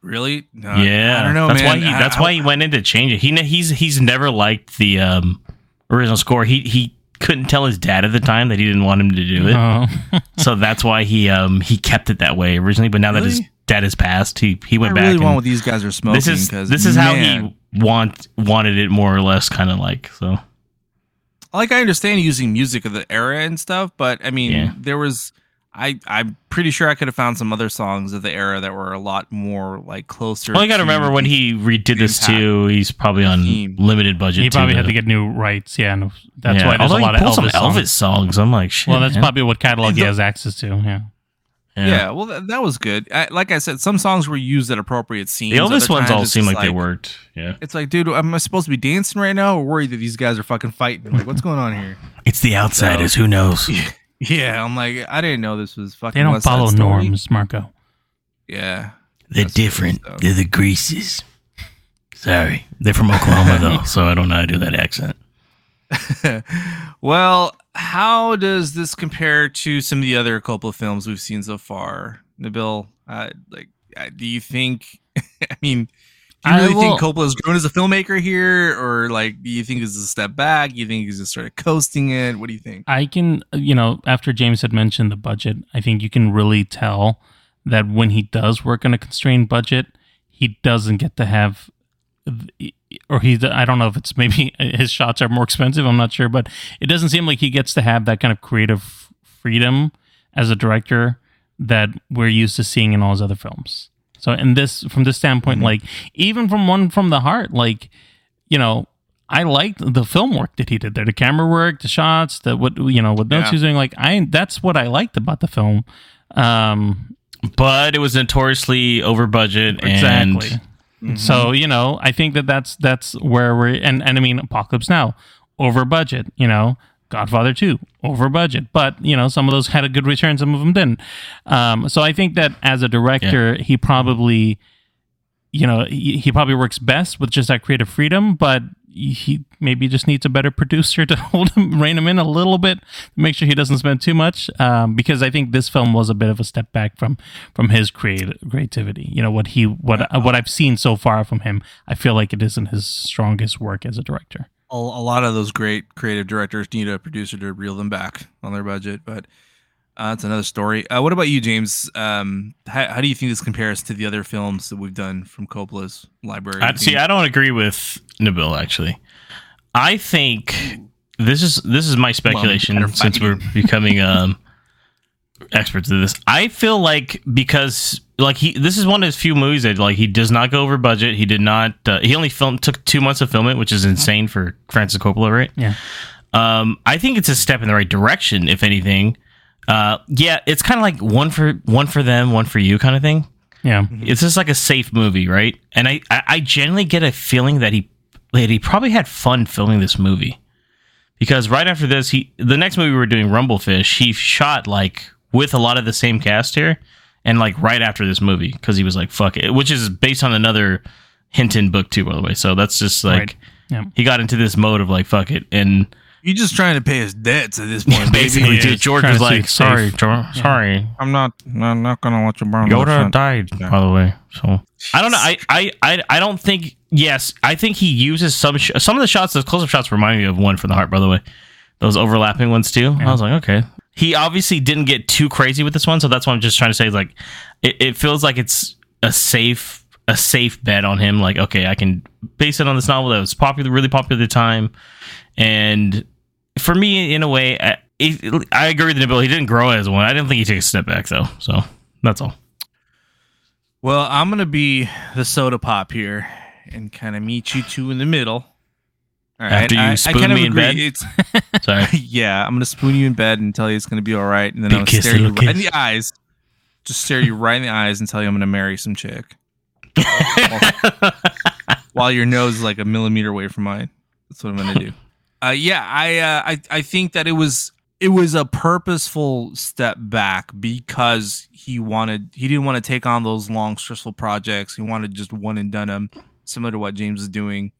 really No, yeah, I don't know. That's man. why he. That's I- why he went in to change it. He he's he's never liked the um, original score. He he couldn't tell his dad at the time that he didn't want him to do it. Oh. so that's why he um he kept it that way originally. But now that his dad has passed, he he went I back. really and want what these guys are smoking. this is 'cause, this is how he want wanted it more or less, kind of like so. like I understand using music of the era and stuff, but I mean, Yeah. there was I I'm pretty sure I could have found some other songs of the era that were a lot more like closer. Well, you got to to remember when he redid this too. He's probably on theme. limited budget. he probably too, had to get new rights. Yeah, and that's Yeah. why there's Although a lot he of pulled Elvis, some Elvis songs. songs. I'm like, shit. Well, that's man. probably what catalog he has access to. Yeah. Yeah, well, that, that was good. I, like I said, some songs were used at appropriate scenes. The Elvis ones all seem just like, they worked. Yeah, It's like, dude, am I supposed to be dancing right now, or worried that these guys are fucking fighting? Like, what's going on here? it's the outsiders. Who knows? Yeah, I'm like, I didn't know this was fucking. They don't West Side follow Story. norms, Marco. Yeah, They're That's good different. stuff. They're the Greasers. Sorry, they're from Oklahoma though, so I don't know how to do that accent. well, how does this compare to some of the other Coppola films we've seen so far? Nabil, uh, like, uh, do you think? I mean, do you I really think Coppola's grown as a filmmaker here, or like, do you think this is a step back? Do you think he's just sort of coasting it? What do you think? I can, you know, after James had mentioned the budget, I think you can really tell that when he does work on a constrained budget, he doesn't get to have, or he, I don't know if it's maybe his shots are more expensive. I'm not sure, but it doesn't seem like he gets to have that kind of creative freedom as a director that we're used to seeing in all his other films. So, in this, from this standpoint, like even from one from the heart, like you know, I liked the film work that he did there, the camera work, the shots, the what you know, what notes Yeah. he was doing. Like I, that's what I liked about the film. Um, But it was notoriously over budget exactly. and Mm-hmm. So you know, I think that that's that's where we're and and I mean, Apocalypse Now, over budget. You know, Godfather Two, over budget. But you know, some of those had a good return, some of them didn't. Um, so I think that as a director, he probably, you know, he, he probably works best with just that creative freedom. But he maybe just needs a better producer to hold him, rein him in a little bit, make sure he doesn't spend too much. Um, because I think this film was a bit of a step back from from his creative creativity. You know what he what what I've seen so far from him. I feel like it isn't his strongest work as a director. A, a lot of those great creative directors need a producer to reel them back on their budget, but uh, that's another story. Uh, what about you, James? Um, how, how do you think this compares to the other films that we've done from Coppola's library? I, see, I don't agree with Nabil. Actually, I think this is this is my speculation better since we're becoming um, experts at this. I feel like because like he this is one of his few movies that like he does not go over budget. He did not. Uh, he only filmed took two months to film it, which is insane for Francis Coppola, right? Yeah. Um, I think it's a step in the right direction, if anything. Uh, yeah, it's kind of like one for one for them, one for you, kind of thing. Yeah. It's just like a safe movie, right? And I, I, I generally get a feeling that he that he probably had fun filming this movie because right after this, he the next movie we were doing, Rumble Fish, he shot like with a lot of the same cast here, and like right after this movie because he was like, "Fuck it," which is based on another Hinton book too, by the way. So that's just like Right. Yeah. he got into this mode of like, "Fuck it," and You're just trying to pay his debts at this point, basically, baby. dude, George Trying was like, "Sorry, safe. George, sorry." I'm not. I'm not gonna let you burn. Yoda died, by the way. So I don't know. I, I, I, I don't think. Yes, I think he uses some sh- some of the shots. Those close up shots remind me of one from the heart. By the way, those overlapping ones too. I was like, okay. He obviously didn't get too crazy with this one, so that's what I'm just trying to say. Like, it, it feels like it's a safe a safe bet on him. Like, okay, I can base it on this novel that was popular, really popular at the time, and for me, in a way, I, I agree with Nabil. He didn't grow as one. I didn't think he took a step back though. So that's all. Well, I'm gonna be the soda pop here and kind of meet you two in the middle. All After you spoon me in bed? It's, Sorry. yeah, I'm gonna spoon you in bed and tell you it's gonna be all right, and then Big I'll kiss, stare you little right in kiss. the eyes, just stare you right in the eyes and tell you I'm gonna marry some chick while your nose is like a millimeter away from mine. That's what I'm gonna do. Uh, yeah, I, uh, I I think that it was it was a purposeful step back because he wanted he didn't want to take on those long stressful projects. He wanted just one and done them, similar to what James is doing,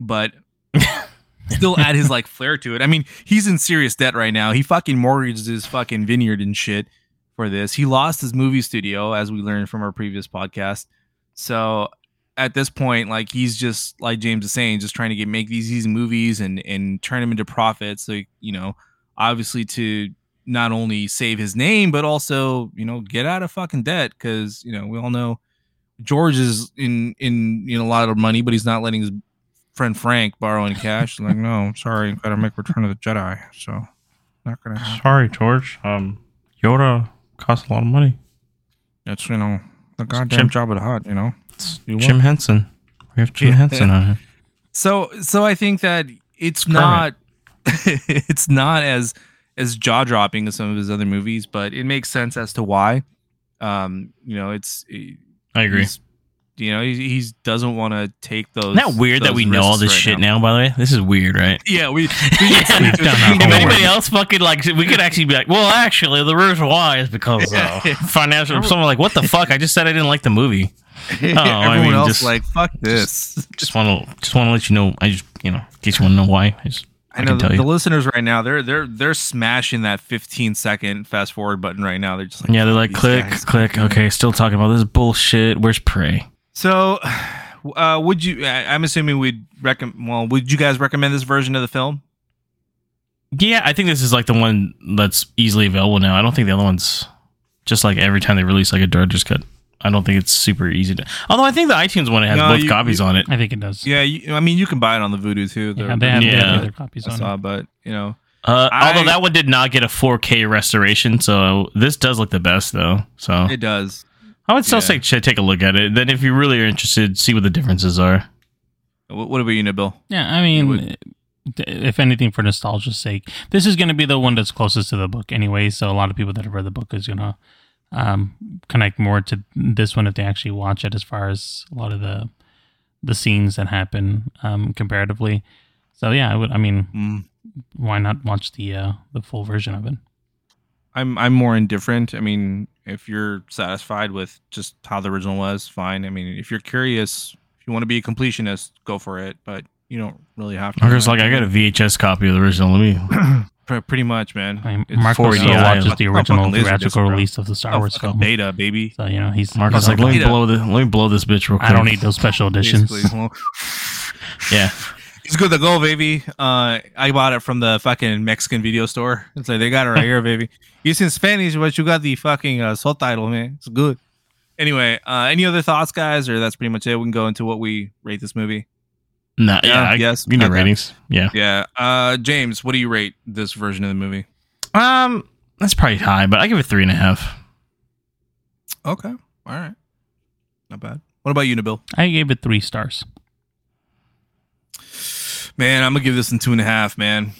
but still add his like flair to it. I mean, he's in serious debt right now. He fucking mortgaged his fucking vineyard and shit for this. He lost his movie studio, as we learned from our previous podcast. So at this point, like he's just like James is saying, just trying to get make these easy movies and and turn them into profits. So you know, obviously to not only save his name but also you know get out of fucking debt because you know we all know George is in in you know a lot of money, but he's not letting his friend Frank borrowing cash. like, no, sorry, gotta make Return of the Jedi, so not gonna happen. Sorry, George. Um, Yoda costs a lot of money. It's you know the goddamn Jim- Jabba the Hutt, you know. You Jim want- Henson. We have Jim Yeah. Henson on here. So so I think that it's Kermit. not it's not as as jaw dropping as some of his other movies, but it makes sense as to why. Um, you know, it's I agree. You know, he, he doesn't want to take those. Isn't that weird that we know all this right shit now. By the way, this is weird, right? Yeah, we. we We've done our if anybody else fucking like, we could actually be like, well, actually, the reason why is because uh, financial. Someone like, what the fuck? I just said I didn't like the movie. Oh, I Everyone mean, else just- like fuck this. Just want to, just want to let you know. I just, you know, in case you want to know why. I just, I, I know can the, the listeners right now. They're they're they're smashing that 15 second fast forward button right now. They're just like Yeah, they're like, click, guys." click. Okay, still talking about this bullshit. Where's Prey? So, uh, would you? I- I'm assuming we'd recommend. Well, would you guys recommend this version of the film? Yeah, I think this is like the one that's easily available now. I don't think the other one's just like every time they release like a director's cut. I don't think it's super easy to. Although I think the iTunes one has No, both you- copies you- on it. I think it does. Yeah, you, I mean, you can buy it on the Vudu too. Yeah, The- they have, they have Yeah. the other copies I on saw, it. but you know, Uh, I- although that one did not get a 4K restoration, so this does look the best though. So it does. I would still yeah. say take a look at it. Then, if you really are interested, see what the differences are. What, what about you, Nabil? Yeah, I mean, would- if anything, for nostalgia's sake, this is going to be the one that's closest to the book anyway. So a lot of people that have read the book is going to um, connect more to this one if they actually watch it, as far as a lot of the the scenes that happen um, comparatively. So yeah, I would. I mean, Mm, why not watch the uh, the full version of it? I'm I'm more indifferent. I mean, if you're satisfied with just how the original was, fine. I mean, if you're curious, if you want to be a completionist, go for it. But you don't really have to. Marco's like, I got a VHS copy of the original. Let me. Pretty much, man. I mean, It's Marco still watches the original theatrical release of the Star Wars film. beta, baby. So you know he's Marco's he's like, on let me blow the, let me blow this bitch real quick. I don't need those special editions. Yeah, It's good to go, baby. Uh, I bought it from the fucking Mexican video store. It's like they got it right here, baby. It's in Spanish, but you got the fucking uh, subtitle, man. It's good. Anyway, uh, any other thoughts, guys, or that's pretty much it? We can go into what we rate this movie. no, yeah, Yeah, I, yes. You know Okay. ratings. Yeah. Yeah, uh, James, what do you rate this version of the movie? Um, that's probably high, but I give it three and a half. Okay, all right, not bad. What about you, Nabil? I gave it three stars. Man, I'm gonna give this in two and a half. Man,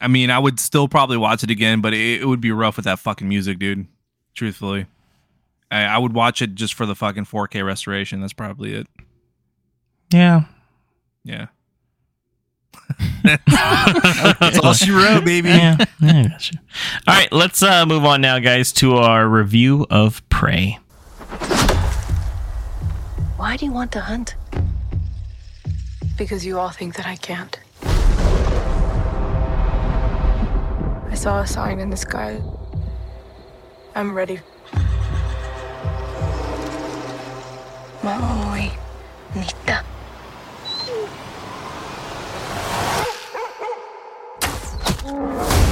I mean, I would still probably watch it again, but it, it would be rough with that fucking music, dude. Truthfully, I, I would watch it just for the fucking 4K restoration. That's probably it. Yeah. Yeah. That's all she wrote, baby. Yeah, I gotcha. All right, let's uh, move on now, guys, to our review of Prey. Why do you want to hunt? Because you all think that I can't. I saw a sign in the sky. I'm ready. Maui, Nita.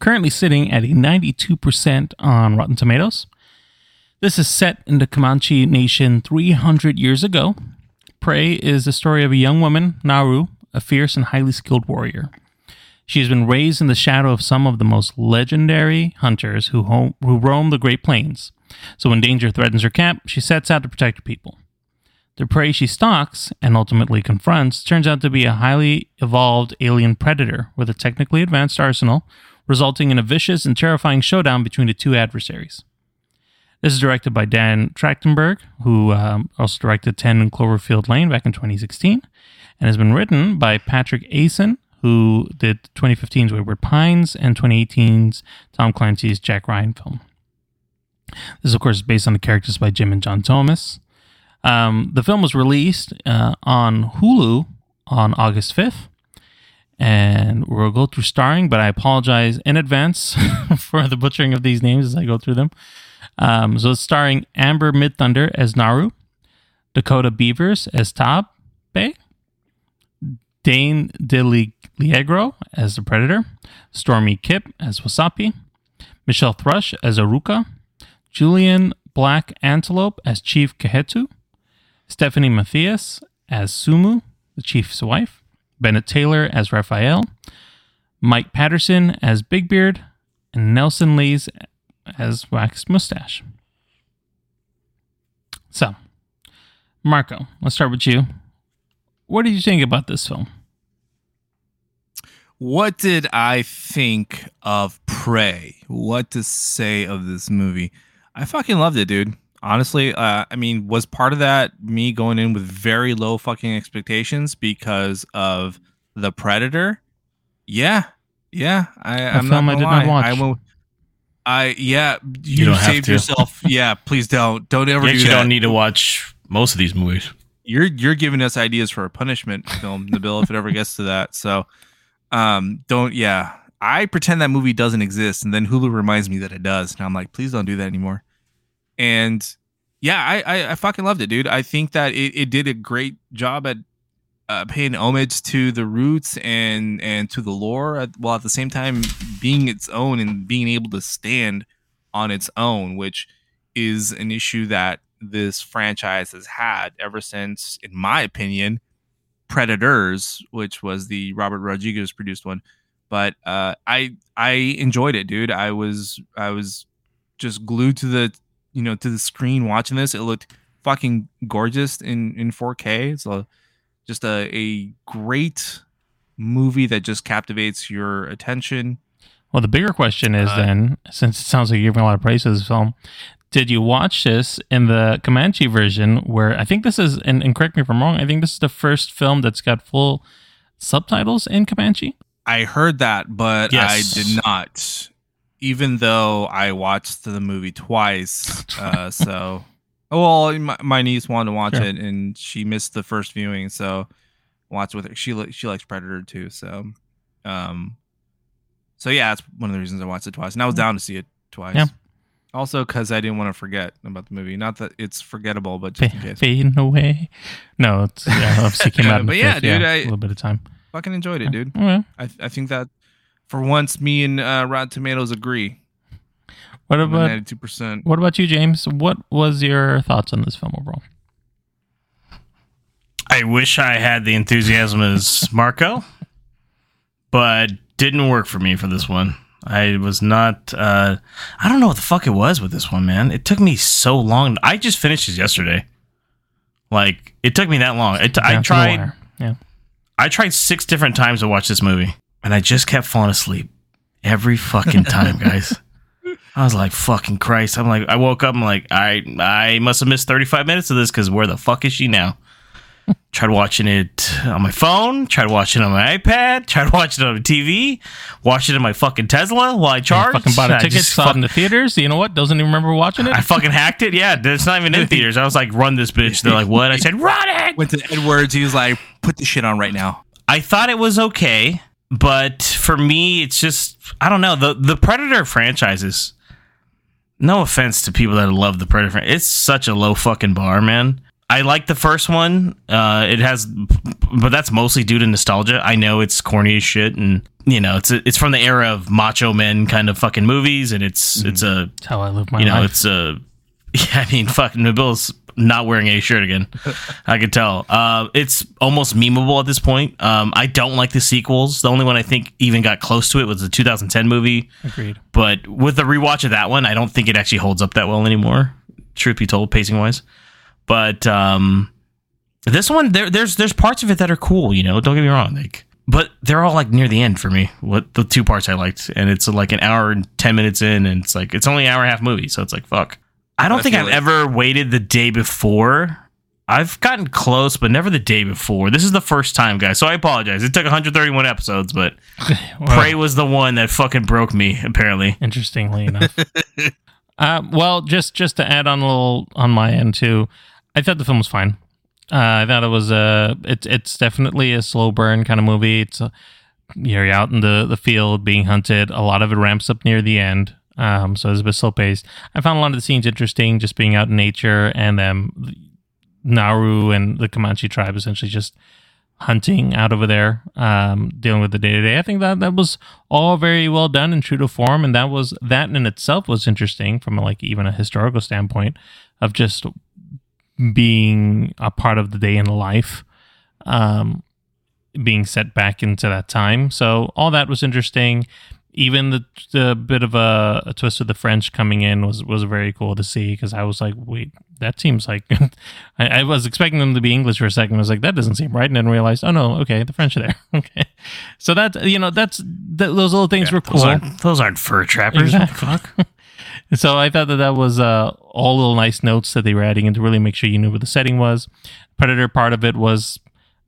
currently sitting at a 92% on Rotten Tomatoes. This is set in the Comanche Nation 300 years ago. Prey is the story of a young woman, Naru, a fierce and highly skilled warrior. She has been raised in the shadow of some of the most legendary hunters who, ho- who roam the Great Plains. So when danger threatens her camp, she sets out to protect her people. The prey she stalks and ultimately confronts turns out to be a highly evolved alien predator with a technically advanced arsenal, resulting in a vicious and terrifying showdown between the two adversaries. This is directed by Dan Trachtenberg, who um, also directed 10 in Cloverfield Lane back in 2016, and has been written by Patrick Aison, who did 2015's Wayward Pines and 2018's Tom Clancy's Jack Ryan film. This, of course, is based on the characters by Jim and John Thomas. Um, the film was released uh, on Hulu on August 5th. And we'll go through starring, but I apologize in advance for the butchering of these names as I go through them. Um, so it's starring Amber Midthunder as Naru, Dakota Beavers as Tab Bay, Dane DiLiegro as the Predator, Stormee Kipp as Wasapi, Michelle Thrush as Aruka, Julian Black Antelope as Chief Kehetu, Stefany Mathias as Sumu, the chief's wife, Bennett Taylor as Raphael, Mike Patterson as Big Beard, and Nelson Lees as Waxed Mustache. So, Marco, let's start with you. What did you think about this film? What did I think of Prey? What to say of this movie? I fucking loved it, dude. Honestly, uh, I mean, was part of that me going in with very low fucking expectations because of the Predator? Yeah, yeah. I, A I'm film not I gonna did not lie. watch. I will. I yeah. You, don't have saved to. yourself. Yeah, please don't. Don't ever You do actually that. don't need to watch most of these movies. you're you're giving us ideas for a punishment film, the bill if it ever gets to that. So um don't yeah. I pretend that movie doesn't exist and then Hulu reminds me that it does. And I'm like, please don't do that anymore. And yeah, I I, I fucking loved it, dude. I think that it, it did a great job at uh, paying homage to the roots and and to the lore, at- while at the same time being its own and being able to stand on its own, which is an issue that this franchise has had ever since, in my opinion, Predators, which was the Robert Rodriguez produced one. But uh, I I enjoyed it, dude. I was I was just glued to the you know to the screen watching this. It looked fucking gorgeous in in 4K. It's a just a a great movie that just captivates your attention. Well, the bigger question is Uh, then, since it sounds like you're giving a lot of praise to this film, did you watch this in the Comanche version? Where I think this is, and, and correct me if I'm wrong, I think this is the first film that's got full subtitles in Comanche. I heard that, but Yes. I did not. Even though I watched the movie twice, uh, so oh, well, my, my niece wanted to watch Sure. it, and she missed the first viewing, so watch with her. She li- she likes Predator too, so um, so yeah, that's one of the reasons I watched it twice, and I was down to see it twice. Yeah. Also, because I didn't want to forget about the movie. Not that it's forgettable, but just in case. fading away. No, it's yeah, obviously came out But yeah, fifth, dude, yeah, I- a little bit of time. Fucking enjoyed it, dude. Well, I I think that for once, me and uh, Rotten Tomatoes agree. what about Ninety-two percent. what about you, James? What was your thoughts on this film overall? I wish I had the enthusiasm as Marco, but didn't work for me for this one. I was not. Uh, I don't know what the fuck it was with this one, man. It took me so long. I just finished this yesterday. Like it took me that long. It, I Down to tried. Yeah. I tried six different times to watch this movie, and I just kept falling asleep every fucking time, guys. I was like, "Fucking Christ!" I'm like, I woke up. I'm like, I I must have missed 35 minutes of this because where the fuck is she now? tried watching it on my phone. Tried watching it on my iPad. Tried watching it on my TV. Watched it in my fucking Tesla while I I charged. fucking bought a I ticket, just saw it fuck- in the theaters. You know what? Doesn't even remember watching it. I fucking hacked it. Yeah, it's not even in theaters. I was like, "Run this bitch!" They're like, "What?" I said, "Run it!" Went to Edwards. He was like, "Put the shit on right now." I thought it was okay, but for me, it's just I don't know the the Predator franchises. No offense to people that love the Predator, fran- it's such a low fucking bar, man. I like the first one. Uh, it has, but that's mostly due to nostalgia. I know it's corny as shit, and you know it's it's from the era of macho men kind of fucking movies, and it's it's a That's how I live my you know, life. it's uh yeah, I mean, fucking Nabil's not wearing a shirt again. I could tell. Uh, it's almost memeable at this point. Um, I don't like the sequels. The only one I think even got close to it was the 2010 movie. Agreed. But with the rewatch of that one, I don't think it actually holds up that well anymore. Truth be told, pacing wise. But um, this one, there, there's there's parts of it that are cool. You know, don't get me wrong. Like, but they're all like near the end for me. What the two parts I liked, and it's like an hour and ten minutes in, and it's like it's only an hour and a half movie, so it's like fuck. I don't I think I've like- ever waited the day before. I've gotten close, but never the day before. This is the first time, guys. So I apologize. It took 131 episodes, but Well, Prey was the one that fucking broke me. Apparently, Interestingly enough. uh, well, just just to add on a little on my end too, I thought the film was fine. Uh, I thought it was a it's it's definitely a slow burn kind of movie. It's a, you're out in the the field being hunted. A lot of it ramps up near the end. Um, so it's a bit slow paced. I found a lot of the scenes interesting, just being out in nature and um, Naru and the Comanche tribe essentially just hunting out over there, um, dealing with the day to day. I think that that was all very well done and true to form, and that was that in itself was interesting from like even a historical standpoint of just being a part of the day in life, um, being set back into that time. So all that was interesting. Even the the bit of a, a twist of the French coming in was was very cool to see because I was like, wait, that seems like I, I was expecting them to be English for a second. I was like, that doesn't seem right, and then realized, oh no, okay, the French are there. okay, so that you know that's th- those little things were cool. those aren't those aren't fur trappers. Exactly. so I thought that that was uh, all little nice notes that they were adding in to really make sure you knew what the setting was. Predator part of it was,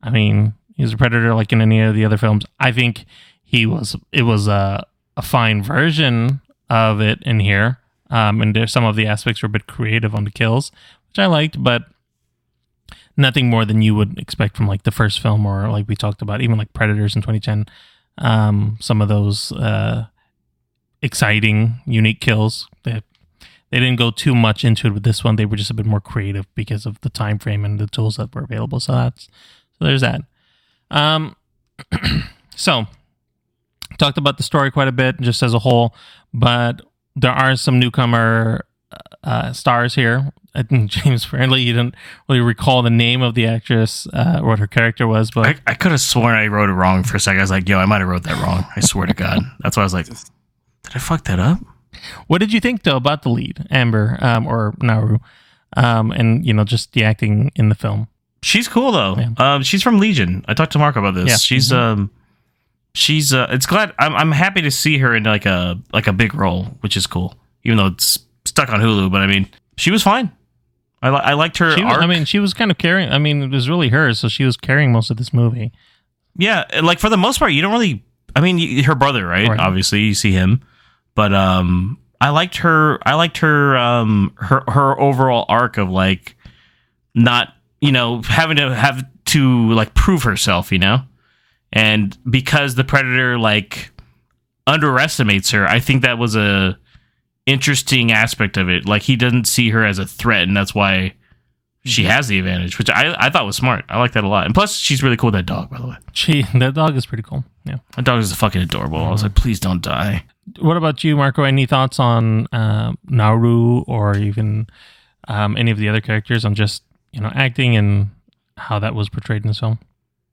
I mean, he was a predator like in any of the other films. I think he was. It was a, a fine version of it in here, um, and some of the aspects were a bit creative on the kills, which I liked, but nothing more than you would expect from like the first film or like we talked about, even like Predators in 2010. Um, some of those. Uh, exciting, unique kills. They they didn't go too much into it with this one. They were just a bit more creative because of the time frame and the tools that were available. So that's so there's that. Um, so talked about the story quite a bit, just as a whole, but there are some newcomer uh, stars here. I think James Friendly, you didn't really recall the name of the actress, uh, what her character was, but I, I could have sworn I wrote it wrong for a second. I was like, yo, I might have wrote that wrong. I swear to God. That's why I was like, did I fuck that up? what did you think though about the lead, Amber um, or Naru, um, and you know just the acting in the film? She's cool though. Yeah. Um, she's from Legion. I talked to Mark about this. Yeah. She's Mhm. um, she's uh, it's glad I'm I'm happy to see her in like a like a big role, which is cool. Even though it's stuck on Hulu, but I mean, she was fine. I li- I liked her was. I mean, she was kind of carrying. I mean, it was really her, so she was carrying most of this movie. yeah, like for the most part, you don't really. I mean, y- her brother, right? Right. Obviously, you see him, but um, I liked her. I liked her. Um, her her overall arc of like not you know having to have to like prove herself, you know, and because the predator like underestimates her, I think that was a interesting aspect of it. Like he doesn't see her as a threat, and that's why. She has the advantage, which I, I thought was smart. I like that a lot. And plus, she's really cool with that dog, by the way. She that dog is pretty cool. Yeah. That dog is fucking adorable. I was like, please don't die. What about you, Marco? Any thoughts on uh, Naru or even um, any of the other characters on just you know acting and how that was portrayed in this film?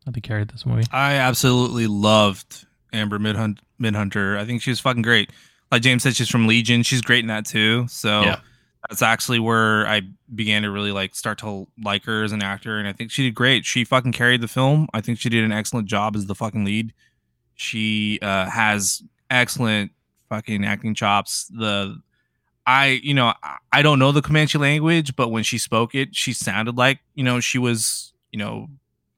How they carried this movie. I absolutely loved Amber Midhunt- Midhunter. I think she was fucking great. Like James said, she's from Legion. She's great in that too. So Yeah. that's actually where I began to really like start to like her as an actor. And I think she did great. She fucking carried the film. I think she did an excellent job as the fucking lead. She uh, has excellent fucking acting chops. The I, you know, I- I don't know the Comanche language, but when she spoke it, she sounded like, you know, she was, you know,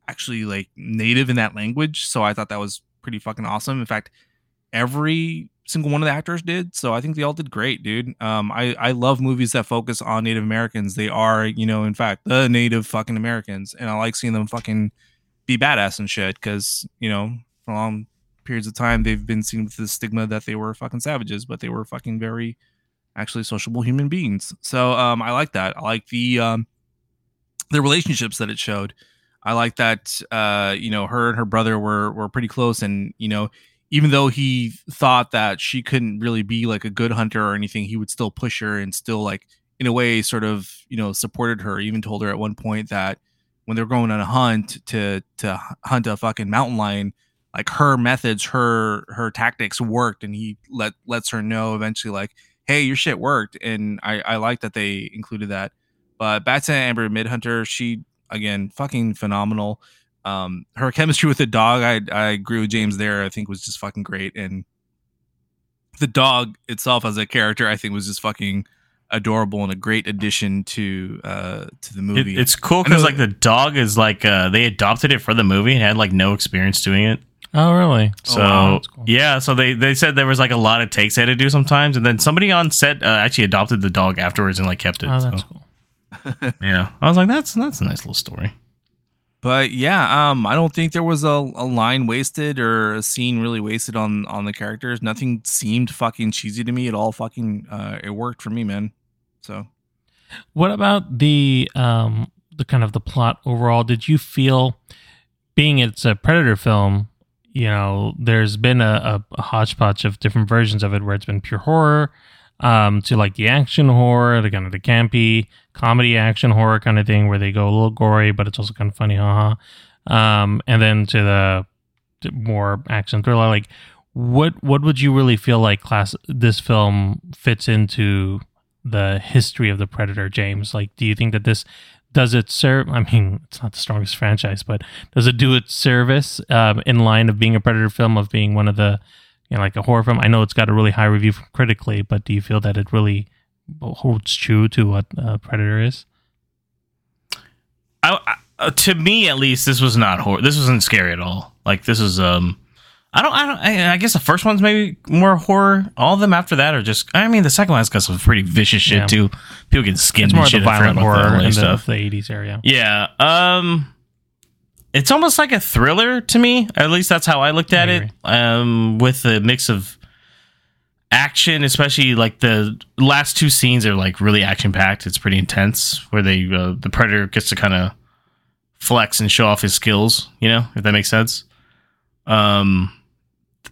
actually like native in that language. So I thought that was pretty fucking awesome. In fact, every single one of the actors did. So I think they all did great, dude. Um, I I love movies that focus on Native Americans. They are, you know, in fact, the Native fucking Americans, and I like seeing them fucking be badass and shit. Because you know, for long periods of time, they've been seen with the stigma that they were fucking savages, but they were fucking very actually sociable human beings. So um, I like that. I like the um, the relationships that it showed. I like that uh, you know her and her brother were were pretty close, and you know even though he thought that she couldn't really be like a good hunter or anything, he would still push her and still like in a way sort of you know supported her. Even told her at one point that when they were going on a hunt to to hunt a fucking mountain lion, like her methods, her her tactics worked, and he let lets her know eventually like, hey, your shit worked, and I I like that they included that. But to Amber Midhunter, she again fucking phenomenal. Um, her chemistry with the dog, I I agree with James there. I think was just fucking great, and the dog itself as a character, I think was just fucking adorable and a great addition to uh to the It, movie. it's cool because like the dog is like uh, they adopted it for the movie and had like no experience doing it. Oh, really? So wow, cool. yeah, so they they said there was like a lot of takes they had to do sometimes, and then somebody on set uh, actually adopted the dog afterwards and like kept it. Oh, so, cool. yeah, I was like, that's that's a nice little story. but yeah, um, I don't think there was a, a line wasted or a scene really wasted on on the characters. Nothing seemed fucking cheesy to me. It all fucking uh, it worked for me, man. So What about the um the kind of the plot overall? Did you feel being it's a predator film, you know, there's been a, a, a hodgepodge of different versions of it where it's been pure horror, um, to like the action horror, the kind of the campy comedy action horror kind of thing where they go a little gory, but it's also kind of funny, haha. Um, and then to the to more action thriller, like what what would you really feel like class this film fits into the history of the Predator, James? Like, do you think that this does it serve? I mean, it's not the strongest franchise, but does it do its service um, in line of being a Predator film, of being one of the, you know, like a horror film? I know it's got a really high review from critically, but do you feel that it really holds true to what uh, Predator is? I, I, uh, to me at least, this was not horror. This wasn't scary at all. Like this is um, I don't, I don't, I, I guess the first one's maybe more horror. All of them after that are just. I mean, the second one's got some pretty vicious shit Yeah. too. People get skinned. It's more and of the shit. I violent horror the in stuff. the 80s area. Yeah. Um it's almost like a thriller to me. At least that's how I looked at I it. Um with a mix of action, especially like the last two scenes are like really action packed. It's pretty intense where they uh, the predator gets to kind of flex and show off his skills. You know, if that makes sense. Um,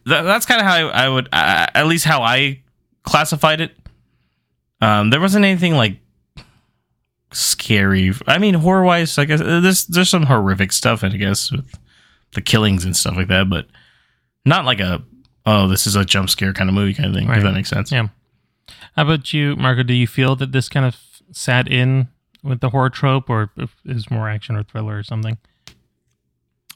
th- that's kind of how I, I would, uh, at least how I classified it. Um, there wasn't anything like scary. I mean, horror wise, I guess uh, there's there's some horrific stuff, I guess, with the killings and stuff like that, but not like a oh, this is a jump scare kind of movie kind of thing. Right. If that makes sense. Yeah. How about you, Marco? Do you feel that this kind of sat in with the horror trope, or is more action or thriller or something?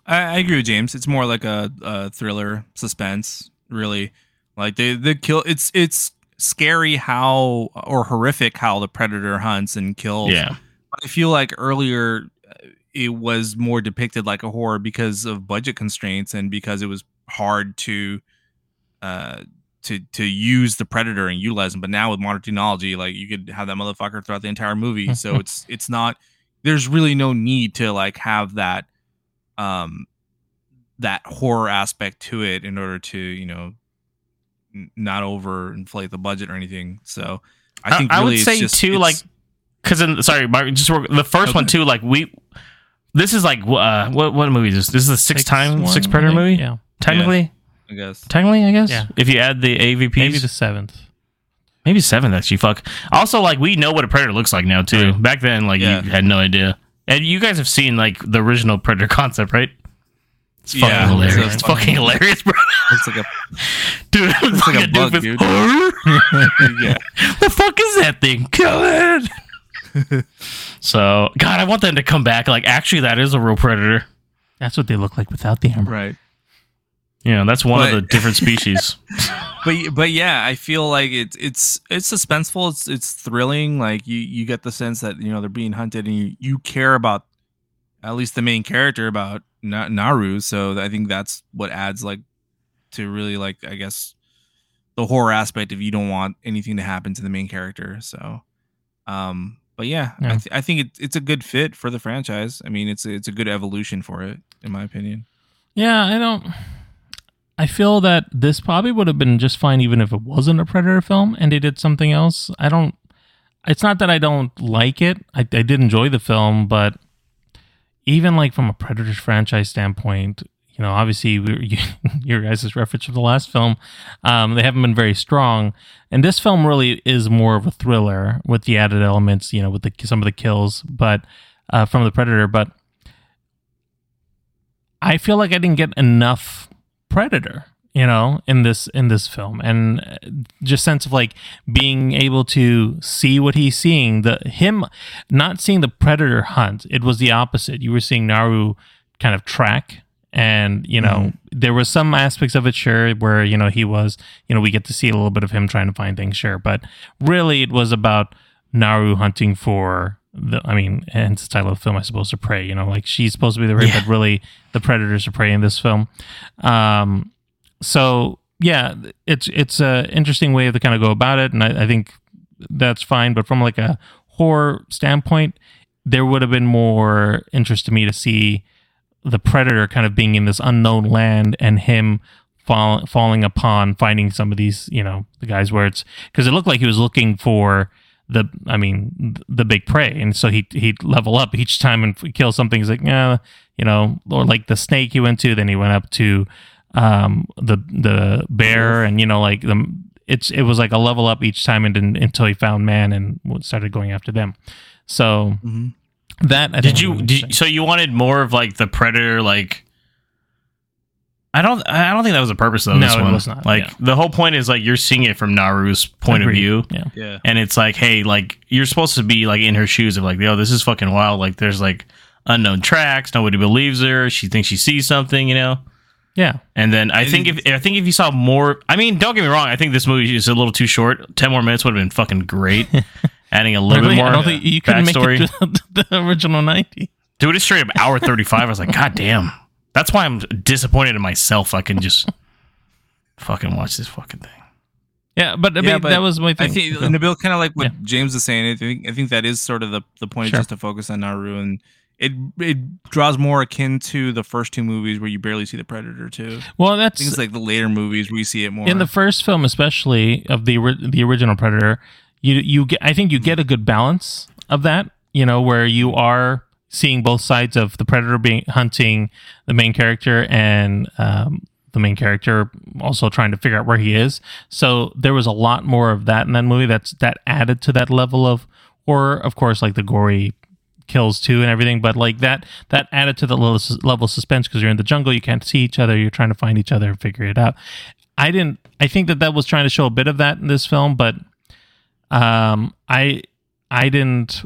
I, I agree with James. It's more like a, a thriller, suspense. Really, like the the kill. It's it's scary how or horrific how the predator hunts and kills. Yeah. I feel like earlier uh, it was more depicted like a horror because of budget constraints and because it was hard to uh to to use the predator and utilize them. But now with modern technology, like you could have that motherfucker throughout the entire movie. so it's it's not there's really no need to like have that um that horror aspect to it in order to, you know, n- over inflate the budget or anything. So I think I, really would it's say just- too, like, because sorry, Mark, just work- the first one too. Like we, this is like uh, what what movie is this? This is the sixth time six Predator think? movie. Yeah. Technically, I guess. technically, I guess. Yeah. If you add the AVP, Maybe the seventh. maybe seven. Actually, fuck. Also, like we know what a predator looks like now too. Back then, like Yeah. you had no idea. And you guys have seen like the original Predator concept, right? It's fucking Yeah, hilarious. it's It's, fucking- fucking hilarious, bro. Looks like a Dude, it looks like like, a a bug, dude. yeah. the fuck is that thing? Kill it. so, God, I want them to come back. Like, actually, that is a real predator. That's what they look like without the armor. right. You know, that's one of the different species. but but yeah, I feel like it's it's it's suspenseful. It's it's thrilling. Like you you get the sense that you know they're being hunted, and you you care about at least the main character about Na- Naru. So I think that's what adds like to really like I guess the horror aspect if you don't want anything to happen to the main character. So, um, but yeah, Yeah. I, th- I think it, it's a good fit for the franchise. I mean, it's a, it's a good evolution for it, in my opinion. Yeah, I don't. I feel that this probably would have been just fine even if it wasn't a Predator film and they did something else. I don't. It's not that I don't like it. I, I did enjoy the film, but even like from a Predators franchise standpoint, you know, obviously we, you, your guys' reference from the last film, um, they haven't been very strong. And this film really is more of a thriller with the added elements, you know, with the some of the kills, but uh, from the Predator. But I feel like I didn't get enough Predator, you know, in this in this film, and uh, just sense of like being able to see what he's seeing. The him not seeing the Predator hunt. It was the opposite. You were seeing Naru kind of track. And you know there was some aspects of it, sure, where you know he was, you know, we get to see a little bit of him trying to find things, sure, but really it was about Naru hunting for the I mean, hence the title of the film, I suppose, to prey. You know, like she's supposed to be the prey, but really the predators are prey in this film. Um, so yeah, it's it's a interesting way to kind of go about it, and I, I think that's fine. But from like a horror standpoint, there would have been more interest to me to see the predator kind of being in this unknown land and him fall, falling upon finding some of these, you know, the guys where it's because it looked like he was looking for the, I mean, the big prey, and so he he'd level up each time and kill something. He's like, yeah, you know, or like the snake he went to, then he went up to um the the bear, and you know, like the it's it was like a level up each time, and then, until he found man and started going after them. So that I did you? Did, so you wanted more of like the predator, like. I don't. I don't think that was the purpose of No, this it one. was not, Like yeah. the whole point is like you're seeing it from Naru's point Agreed. of view, Yeah. Yeah. and it's like, hey, like you're supposed to be like in her shoes of like, yo, this is fucking wild. Like there's like unknown tracks. Nobody believes her. She thinks she sees something, you know. Yeah. And then I think if I think if you saw more, I mean, don't get me wrong. I think this movie is a little too short. Ten more minutes would have been fucking great. Adding a little Really? bit more I don't think you couldn't backstory. make it to the original 90. Dude, it's straight up hour thirty five. I was like, God damn. That's why I'm disappointed in myself. I can just fucking watch this fucking thing. Yeah, but, I Yeah, but that was my thing. I think So- Nabil kind of like what Yeah. James is saying. I think I think that is sort of the the point Sure. is just to focus on Naru and it it draws more akin to the first two movies where you barely see the predator too. well, I that's think it's like the later movies where you see it more. in the first film, especially of the the original Predator. You you get, I think you get a good balance of that. You know, where you are seeing both sides of the predator being hunting the main character and um, the main character also trying to figure out where he is. So there was a lot more of that in that movie. That's that added to that level of horror. Of course, like the gory kills too and everything, but like that that added to the level, level of suspense because you're in the jungle, you can't see each other, you're trying to find each other and figure it out. I didn't. I think that that was trying to show a bit of that in this film, but um, I I didn't.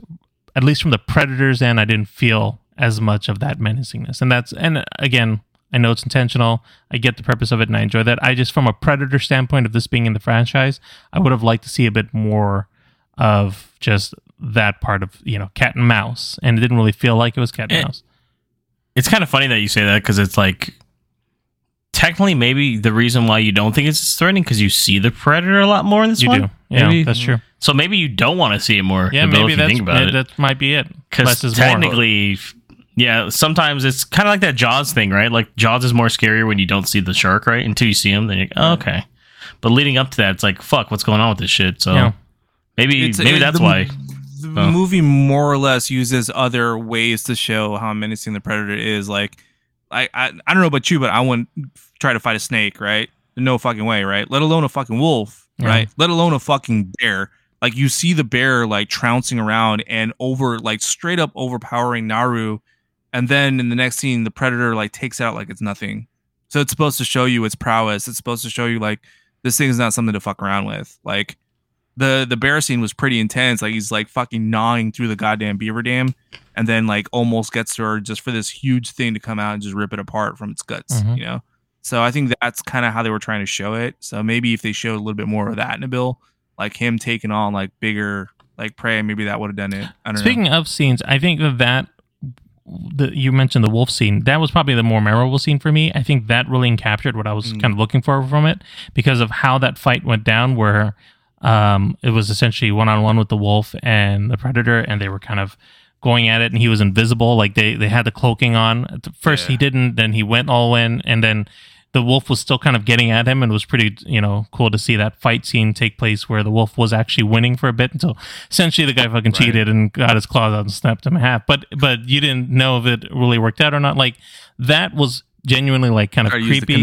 At least from the Predators end, I didn't feel as much of that menacingness, and that's and again, I know it's intentional. I get the purpose of it, and I enjoy that. I just, from a Predator standpoint of this being in the franchise, I would have liked to see a bit more of just that part of you know cat and mouse, and it didn't really feel like it was cat and Eh, mouse. It's kind of funny that you say that because it's like technically maybe the reason why you don't think it's threatening because you see the predator a lot more in this You one. do, yeah, Maybe- that's true. So maybe you don't want to see it more. Yeah, maybe if you that's think about that, it. that might be it. Because is more. technically, yeah, sometimes it's kind of like that Jaws thing, right? Like Jaws is more scarier when you don't see the shark, right? Until you see him, then you're like, oh, okay. But leading up to that, it's like, fuck, what's going on with this shit? So Yeah. maybe It's- maybe it- that's the- why. The Oh. movie more or less uses other ways to show how menacing the predator is. Like, I, I I don't know about you, but I wouldn't try to fight a snake, right? No fucking way, right? Let alone a fucking wolf, Yeah. right? Let alone a fucking bear. Like you see the bear like trouncing around and over like straight up overpowering Naru, and then in the next scene the predator like takes out like it's nothing. So it's supposed to show you its prowess. It's supposed to show you like this thing is not something to fuck around with. Like the the bear scene was pretty intense. Like he's like fucking gnawing through the goddamn beaver dam, and then like almost gets her just for this huge thing to come out and just rip it apart from its guts. Mhm. You know. So I think that's kind of how they were trying to show it. So maybe if they showed a little bit more of that in a bill, like him taking on like bigger like prey, maybe that would have done it. I don't know. Speaking of scenes, I think that that the, you mentioned the wolf scene. That was probably the more memorable scene for me. I think that really captured what I was Mm. kind of looking for from it because of how that fight went down, where um, it was essentially one on one with the wolf and the predator, and they were kind of going at it, and he was invisible. Like they they had the cloaking on. At First he didn't, then he went all in, and then the wolf was still kind of getting at him and it was pretty you know cool to see that fight scene take place where the wolf was actually winning for a bit until essentially the guy fucking cheated and got his claws out and snapped him in half but but you didn't know if it really worked out or not like that was genuinely like kind of Or creepy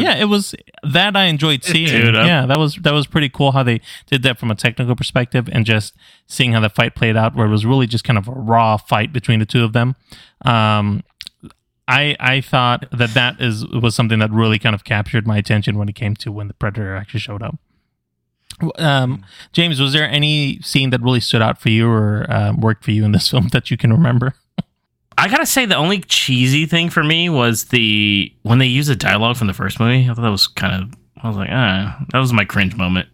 yeah it was that i enjoyed seeing. Dude, yeah that was that was pretty cool how they did that from a technical perspective and just seeing how the fight played out where it was really just kind of a raw fight between the two of them. Um I I thought that that is was something that really kind of captured my attention when it came to when the predator actually showed up. Um, James, was there any scene that really stood out for you or um, worked for you in this film that you can remember? I gotta say, the only cheesy thing for me was the when they used the dialogue from the first movie. I thought that was kind of. I was like, ah, that was my cringe moment.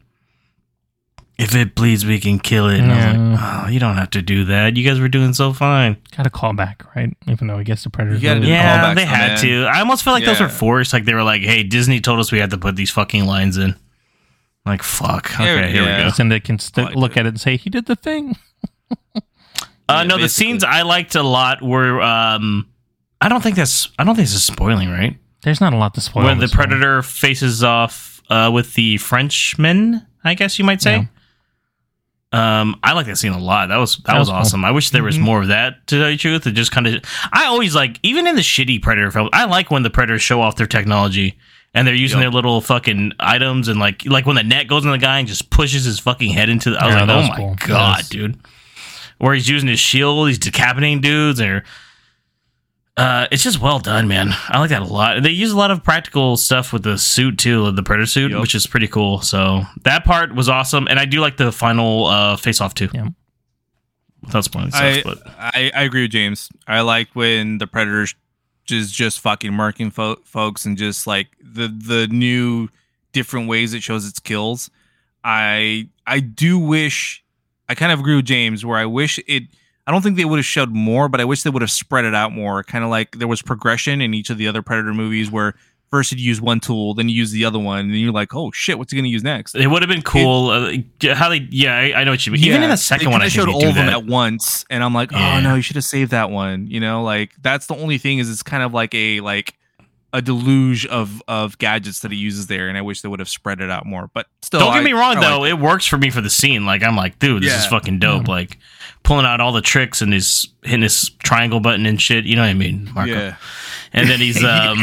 If it bleeds, we can kill it. And I was like, oh, you don't have to do that. You guys were doing so fine. Got a callback, right? Even though I guess the predator. You gotta Yeah, callbacks they had that. to. I almost feel like those were forced. Like they were like, hey, Disney told us we had to put these fucking lines in. Like, fuck. Okay, Yeah, here yeah. we go. And they can st- I look it. at it and say he did the thing. Uh, Yeah, no, the scenes I liked a lot were. um I don't think that's. I don't think this is spoiling, right? There's not a lot to spoil. when the predator faces off uh, with the Frenchman, I guess you might say. Um, I like that scene a lot. That was that, That was, was cool. awesome. I wish there was Mm-hmm. more of that. To tell you the truth, it just kind of. I always like, even in the shitty predator films, I like when the predators show off their technology and they're using Yep. their little fucking items and like like when the net goes in the guy and just pushes his fucking head into. The, I was Yeah, like, oh was my cool. god, dude. Where he's using his shield, he's decapitating dudes, or uh, it's just well done, man. I like that a lot. They use a lot of practical stuff with the suit too, the predator suit, Yep. which is pretty cool. So that part was awesome, and I do like the final uh, face off too. Yeah. Without spoiling stuff, I, but I I agree with James. I like when the predators just just fucking marking fo- folks and just like the the new different ways it shows its kills. I I do wish I kind of agree with James where I wish it I don't think they would have showed more, but I wish they would have spread it out more. Kind of like there was progression in each of the other Predator movies where first you'd use one tool, then you use the other one, and then you're like, oh shit, what's he gonna use next? it would have been cool. uh, how they? Yeah, I, I know what you mean. Even in the second one, I showed all of them at once, and I'm like, oh no, you should have saved that one. You know, like that's the only thing is it's kind of like a like a deluge of of gadgets that he uses there, and I wish they would have spread it out more. But still, Don't get I- me wrong I though, liked it works for me for the scene. Like I'm like, dude, this is fucking dope. Like pulling out all the tricks and he's hitting his triangle button and shit. You know what I mean, Marco? Yeah. And then he's um,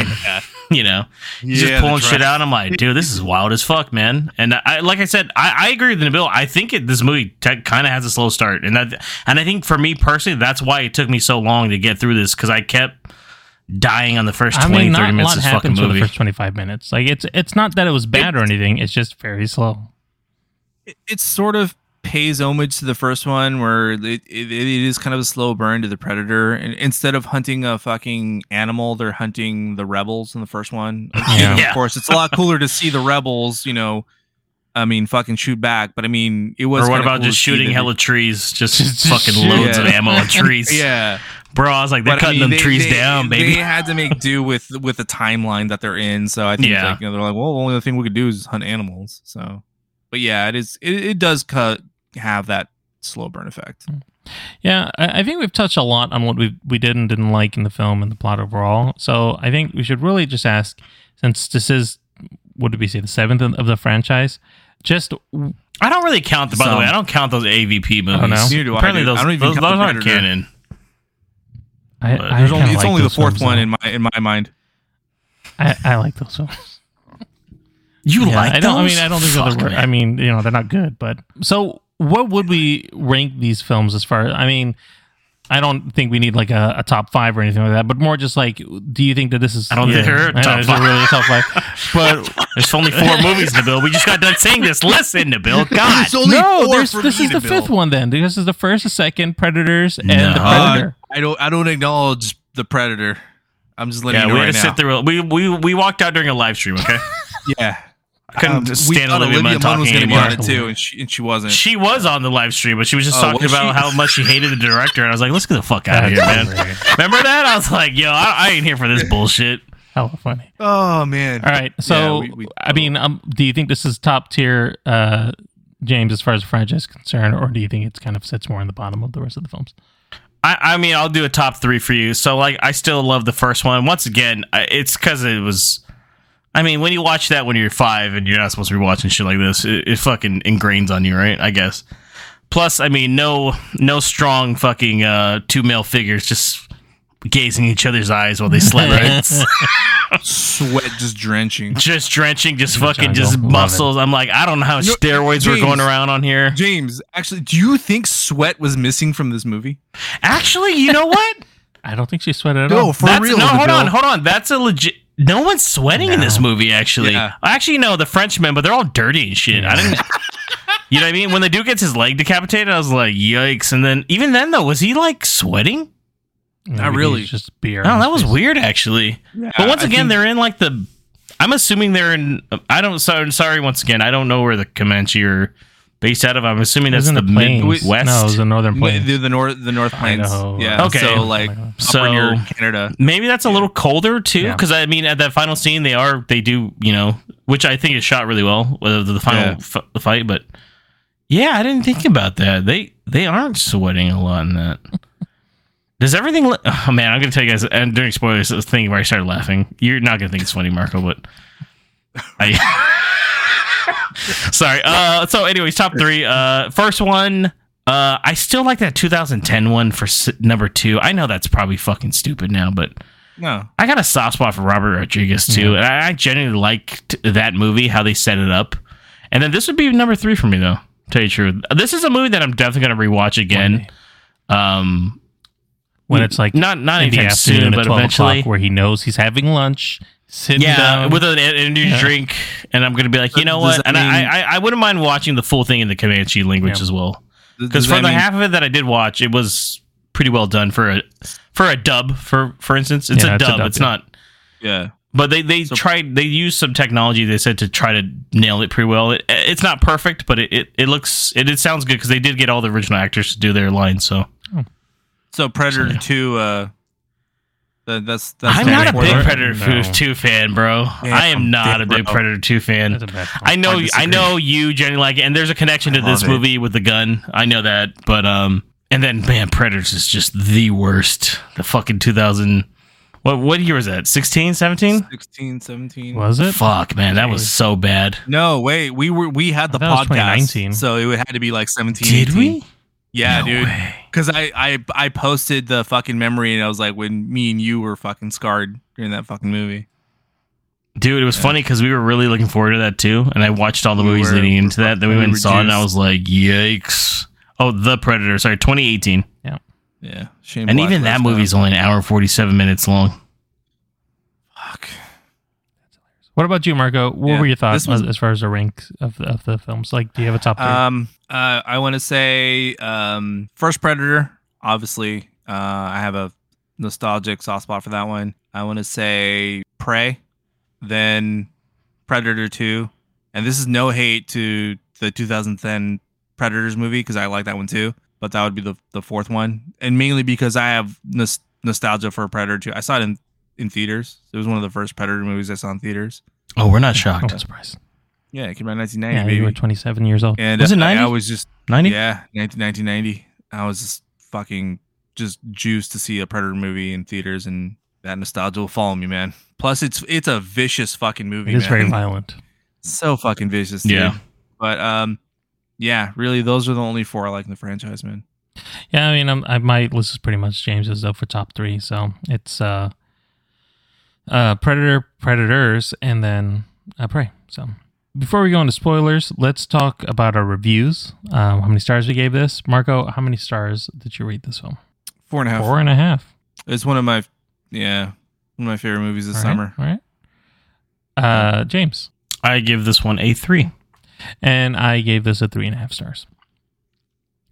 you know, he's Yeah, just pulling shit tri- out. I'm like, dude, this is wild as fuck, man. And I, like I said, I, I agree with Nabil. I think it, this movie te- kind of has a slow start, and that, and I think for me personally, that's why it took me so long to get through this because I kept dying on the first I 20, mean, 30 not a minutes lot of this fucking happens for the first 25 minutes. Like it's it's not that it was bad or anything. It's just very slow. it, it sort of pays homage to the first one where it, it, it is kind of a slow burn to the predator and instead of hunting a fucking animal they're hunting the rebels in the first one You know, Yeah. of course it's a lot cooler to see the rebels you know i mean fucking shoot back but i mean it was Or what about cool just shooting hella trees? Just, Just fucking shoot. loads of ammo on trees. yeah Bro, I was like, they're But, I cutting mean, them they- trees they- down, baby. They had to make do with with the timeline that they're in. So I think Yeah. like, you know, they're like, well, the only thing we could do is hunt animals. So, but yeah, it is. It, it does cut have that slow burn effect. Hmm. Yeah, I, I think we've touched a lot on what we we did and didn't like in the film and the plot overall. So I think we should really just ask, since this is what did we say the seventh of the franchise, just I don't really count. By the way, I don't count those AVP movies. Oh, no? Neither do I, Apparently, those I don't even those, count those aren't Predator. canon. I, I There's only it's like only the fourth films, one though. in my in my mind. I, I like those films. You Yeah, like I don't. I mean, I don't think Fuck, they're. wor- man. I mean, you know, they're not good. But so, what would we rank these films as far? I mean, I don't think we need like a, a top five or anything like that. But more just like, do you think that this is? I don't think they're a I know, top five. really a top five? But There's only four movies, Nabil. We just got done saying this. Listen, Nabil. God. no, there's, this is the fifth one. Then this is the first, the second, Predators, and the No. Predator. I don't. I don't acknowledge the predator. I'm just letting Yeah, you know we had right to now. sit through. We we we walked out during a live stream. Okay, Yeah, I couldn't Um, just we stand thought Olivia Munn Munn was talking gonna be anymore. on it too, and she and she wasn't. She was on the live stream, but she was just Oh, talking was about she? how much she hated the director. And I was like, let's get the fuck out of here, man. Remember that? I was like, yo, I, I ain't here for this bullshit. Hella funny. oh man! All right. So, Yeah, we- we- I mean, um, do you think this is top tier, uh, James, as far as the franchise is concerned, or do you think it's kind of sits more in the bottom of the rest of the films? I, I mean, I'll do a top three for you. So, like, I still love the first one. Once again, it's because it was. I mean, when you watch that when you're five and you're not supposed to be watching shit like this, it, it fucking ingrains on you, right? I guess. Plus, I mean, no, no strong fucking uh, two male figures just gazing each other's eyes while they slept, right? Sweat just drenching. just drenching, just fucking, just Love muscles. I'm like, I don't know how No, steroids were going around on here. James, actually, do you think sweat was missing from this movie? Actually, you know what? I don't think she sweated at No, all. No, for That's, real. no, hold Nabil. on, hold on. That's a legit. No one's sweating in this movie. Actually, Yeah. actually, no, the Frenchmen, but they're all dirty and shit. I didn't. You know what I mean? When the dude gets his leg decapitated, I was like, "Yikes!" And then, even then, though, was he like sweating? Maybe really. Just beer. Oh, that was face. weird, actually. but once I again, think- they're in like the. I'm assuming they're in. I don't. Sorry, sorry. Once again, I don't know where the Comanche are based out of. I'm assuming It was that's in the, plains. Midwest. No, it was the northern plains. the, the north, the North Plains. Idaho. Yeah. Okay. So like So- upper near Canada. Maybe that's a little colder too, Yeah. because I mean, at that final scene, they are they do you know, which I think is shot really well, with the, the final Yeah. f- the fight. But yeah, I didn't think about that. They they aren't sweating a lot in that. Does everything? Li- oh man, I'm gonna tell you guys. And during spoilers, this thing where I started laughing. You're not gonna think it's funny, Marco, but I. Sorry. Uh. So, anyways, top three. Uh. First one. Uh. I still like that 2010 one for s- number two. I know that's probably fucking stupid now, but. No. I got a soft spot for Robert Rodriguez too, and I, I genuinely liked that movie, how they set it up. And then this would be number three for me, though. To tell you the truth, this is a movie that I'm definitely going to rewatch again. Um, when it's like not not in anytime soon, but 12 eventually. o'clock where he knows he's having lunch, sitting Yeah, down. with an energy Yeah. drink, and I'm going to be like, you know Does what? that And I, mean- I I wouldn't mind watching the full thing in the Comanche language Yeah. as well, because for the mean- half of it that I did watch, it was pretty well done for a for a dub. For for instance, it's Yeah, a it's a dub. dub, It's yeah. not. Yeah. But they they tried they used some technology they said to try to nail it pretty well. It, it's not perfect, but it, it, it looks it, it sounds good because they did get all the original actors to do their lines. So So Predator So, yeah. Two. Uh, that, that's that's I'm not a big? Predator No. two fan, bro. I am Damn, not a big bro. Predator two fan. That's a bad film. I know I I know you generally like it, and there's a connection to this it. movie with the gun. I know that, but um, and then man, Predators is just the worst. The fucking 2000. What what year was that? 16, 17? 16, 17. Was it? Fuck, man, that was so bad. No, wait. We were we had the I thought it was podcast, so it would had to be like 17. Did 18. we? Yeah, No dude. Because I, I I posted the fucking memory, and I was like, when me and you were fucking scarred during that fucking movie. Dude, it was funny because we were really looking forward to that too, and I watched all the We movies were- leading into that. Then we we went and saw it, and I was like, "Yikes!" Oh, The Predator. Sorry, 2018. Yeah, yeah. Shane And Black even that left movie's only an hour and 47 minutes long. Fuck. What about you, Marco? What Yeah, were your thoughts was- as, as far as the rank of the, of the films? Like, do you have a top three? Um, uh, I want to say, um, first Predator. Obviously, uh, I have a nostalgic soft spot for that one. I want to say Prey, then Predator Two, and this is no hate to the 2010 Predators movie because I like that one too. But that would be the the fourth one, and mainly because I have nos- nostalgia for Predator Two. I saw it in in theaters. It was one of the first Predator movies I saw in theaters. Oh, we're not shocked. I'm surprised. Yeah, it came out in 1990, Yeah, baby. you were 27 years old. and Was it 90? I was just 90? yeah, 19, 1990. I was just fucking just juiced to see a Predator movie in theaters, and that nostalgia will follow me, man. Plus, it's it's a vicious fucking movie. it is very violent. so fucking vicious. Dude. Yeah. but um, yeah, really, those are the only four I like in the franchise, man. Yeah, I mean, I'm, I, my list is pretty much James's though for top three. So it's uh, uh, Predator, Predators, and then uh, Prey. So before we go into spoilers, let's talk about our reviews. Um, how many stars we gave this? Marco, how many stars did you rate this film? Four and a half. Four and a half. It's one of my yeah, one of my favorite movies this All right, summer. All right. Uh, James. I give this one a three. and I gave this a three and a half stars.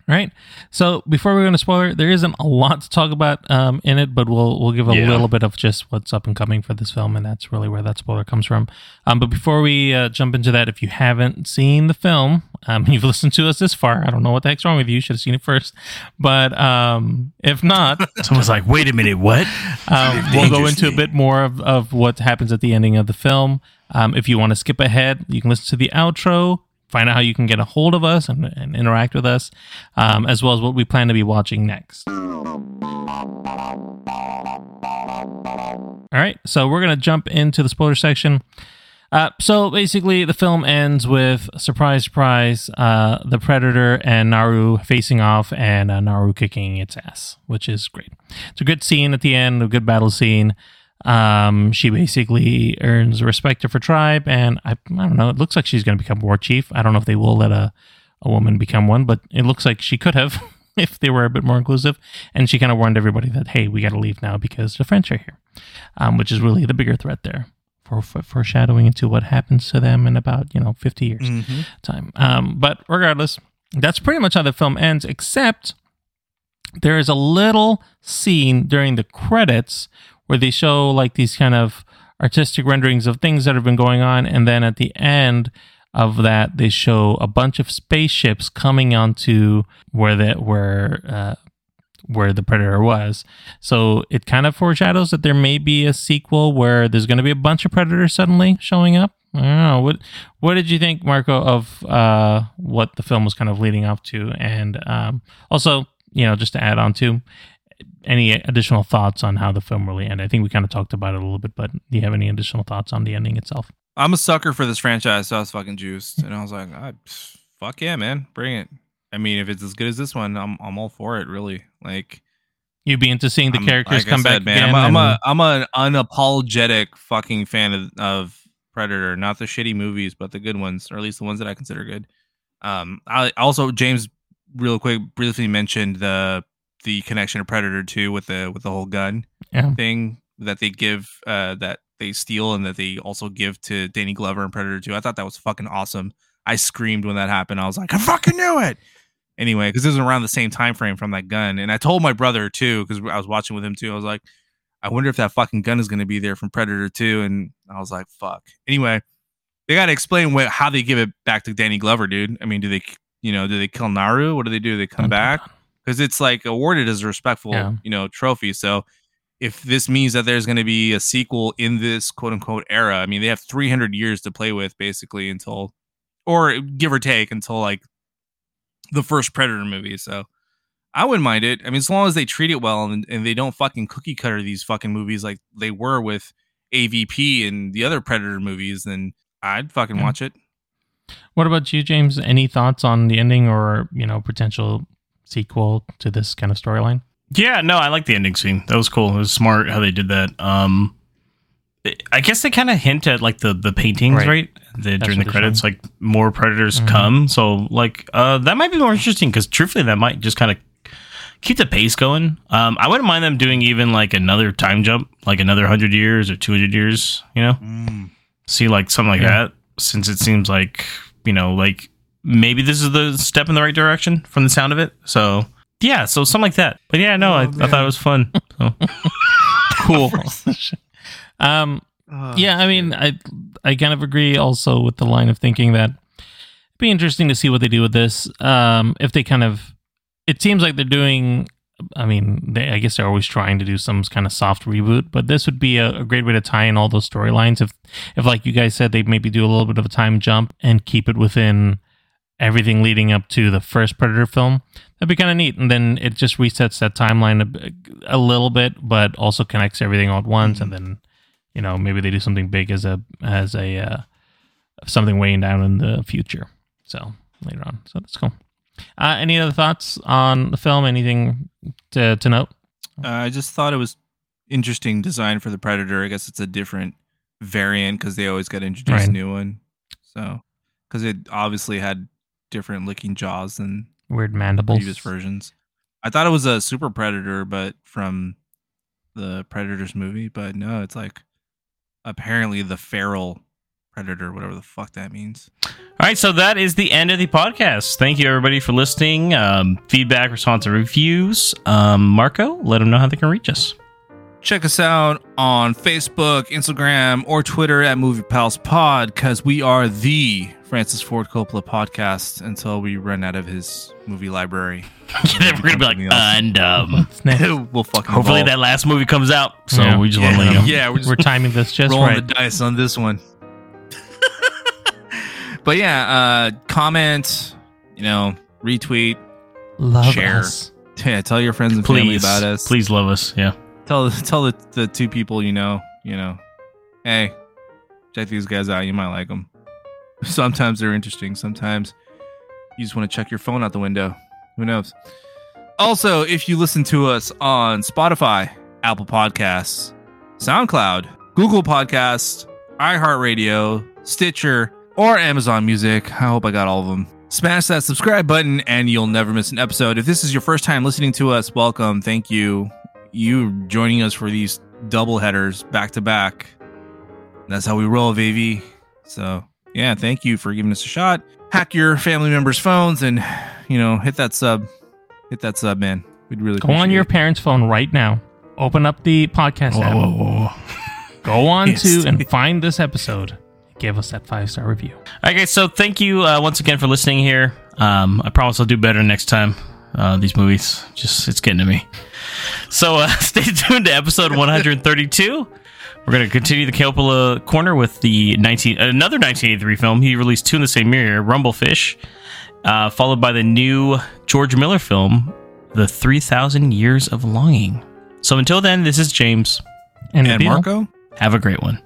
Right. So before we go into spoiler, there isn't a lot to talk about um, in it, but we'll we'll give a Yeah. little bit of just what's up and coming for this film, and that's really where that spoiler comes from. Um, but before we uh, jump into that, if you haven't seen the film, um, you've listened to us this far. I don't know what the heck's wrong with you. You should have seen it first. But um, if not, Someone's like, "Wait a minute, what?" um, we'll go into a bit more of, of what happens at the ending of the film. Um, if you want to skip ahead, you can listen to the outro, find out how you can get a hold of us and, and interact with us, um, as well as what we plan to be watching next. All right, so we're going to jump into the spoiler section. Uh, so basically, the film ends with surprise, surprise, uh, the Predator and Naru facing off, and uh, Naru kicking its ass, which is great. It's a good scene at the end, a good battle scene. Um, she basically earns respect of her tribe, and I, I don't know. It looks like she's going to become war chief. I don't know if they will let a a woman become one, but it looks like she could have if they were a bit more inclusive. And she kind of warned everybody that hey, we got to leave now because the French are here, um, which is really the bigger threat there. For, for foreshadowing into what happens to them in about you know 50 years time um, but regardless that's pretty much how the film ends except there is a little scene during the credits where they show like these kind of artistic renderings of things that have been going on and then at the end of that they show a bunch of spaceships coming onto where the where uh, where the predator was. So it kind of foreshadows that there may be a sequel where there's going to be a bunch of predators suddenly showing up. I don't know. What what did you think marco of uh, what the film was kind of leading up to? And um, also you know just to add on to any additional thoughts on how the film really ended i think we kind of talked about it a little bit but do you have any additional thoughts on the ending itself I'm a sucker for this franchise, so I was fucking juiced, and I was like, ah, pff, "Fuck yeah, man, bring it." I mean, if it's as good as this one, I'm I'm all for it. Really, like you'd be into seeing the I'm- characters like come said, back again I'm, a, I'm a I'm an unapologetic fucking fan of, of Predator, not the shitty movies, but the good ones, or at least the ones that I consider good. Um, I also James, real quick, briefly mentioned the the connection of Predator Two with the with the whole gun Yeah. thing that they give uh that they steal and that they also give to Danny Glover and Predator 2. I thought that was fucking awesome. I screamed when that happened. I was like, I fucking knew it. Anyway, because it was around the same time frame from that gun, and I told my brother too because I was watching with him too. I was like, I wonder if that fucking gun is going to be there from Predator 2, and I was like, fuck. Anyway, they got to explain what how they give it back to Danny Glover, dude. I mean, do they, you know, do they kill Naru? What do they do? They come back because it's like awarded as a respectful, Yeah. you know, trophy. So if this means that there's going to be a sequel in this quote unquote era, I mean, they have 300 years to play with basically until, or give or take until like the first Predator movie. So I wouldn't mind it. I mean, as long as they treat it well and, and they don't fucking cookie cutter these fucking movies like they were with AVP and the other Predator movies, then I'd fucking Yeah. watch it. What about you, James? Any thoughts on the ending or you know potential sequel to this kind of storyline? Yeah, no, I like the ending scene. That was cool. It was smart how they did that. Um, I guess they kind of hint at like the the paintings, Right. right? The, during the credits, like more predators Mhm. come. So like, uh, that might be more interesting because truthfully, that might just kind of keep the pace going. Um, I wouldn't mind them doing even like another time jump, like another hundred years or two hundred years. You know, see like something like Yeah. that. Since it seems like you know, like maybe this is the step in the right direction from the sound of it. So yeah, so something like that. But yeah, no, I, I thought it was fun. So. Cool. um, yeah, I mean, I I kind of agree also with the line of thinking that it'd be interesting to see what they do with this. Um, if they kind of, it seems like they're doing. I mean, they, I guess they're always trying to do some kind of soft reboot, but this would be a, a great way to tie in all those storylines. If, if like you guys said, they maybe do a little bit of a time jump and keep it within everything leading up to the first Predator film, that'd be kind of neat. And then it just resets that timeline a, a little bit, but also connects everything all at once. And then, you know, maybe they do something big as a as a uh, something weighing down in the future. So later on, so that's cool. Uh, any other thoughts on the film? Anything to to note? Uh, I just thought it was interesting design for the Predator. I guess it's a different variant because they always got to introduce Right. a new one. So, because it obviously had different looking jaws than Weird mandibles. previous versions. I thought it was a Super Predator, but from the Predators movie. But no, it's like apparently the feral predator, whatever the fuck that means. All right, so that is the end of the podcast. Thank you, everybody, for listening. Um, feedback, response, and reviews. Um, Marco, let them know how they can reach us. Check us out on Facebook, Instagram, or Twitter at Movie Pals Pod because we are the Francis Ford Coppola podcast until we run out of his movie library. Then we're gonna be like, else. and um, we'll fucking hopefully evolve. that last movie comes out. So Yeah. we just yeah, want to let know. yeah, we're just We're timing this just rolling right. the dice on this one. but yeah, uh, comment, you know, retweet, Love share. us. yeah, tell your friends and family about us. please love us. Yeah. Tell tell the, the two people you know, you know, hey, check these guys out. You might like them. Sometimes they're interesting. Sometimes you just want to check your phone out the window. Who knows? Also, if you listen to us on Spotify, Apple Podcasts, SoundCloud, Google Podcasts, iHeartRadio, Stitcher, or Amazon Music, I hope I got all of them. Smash that subscribe button and you'll never miss an episode. If this is your first time listening to us, welcome. Thank you. You joining us for these double headers back to back. That's how we roll, VV. So, yeah, thank you for giving us a shot. Hack your family members' phones and, you know, hit that sub. Hit that sub, man. We'd really Go on your it. parents' phone right now. Open up the podcast app. Whoa, whoa, whoa. Go on Yes. to and find this episode. Give us that five star review. All right, guys. So thank you uh, once again for listening here. Um, I promise I'll do better next time. Uh, these movies, just it's getting to me. So uh, stay tuned to episode 132. We're going to continue the Coppola corner with the 19 another 1983 film. He released two in the same year, Rumble Fish, uh, followed by the new George Miller film, The 3000 Years of Longing. So until then, this is James. And, And Marco? Have a great one.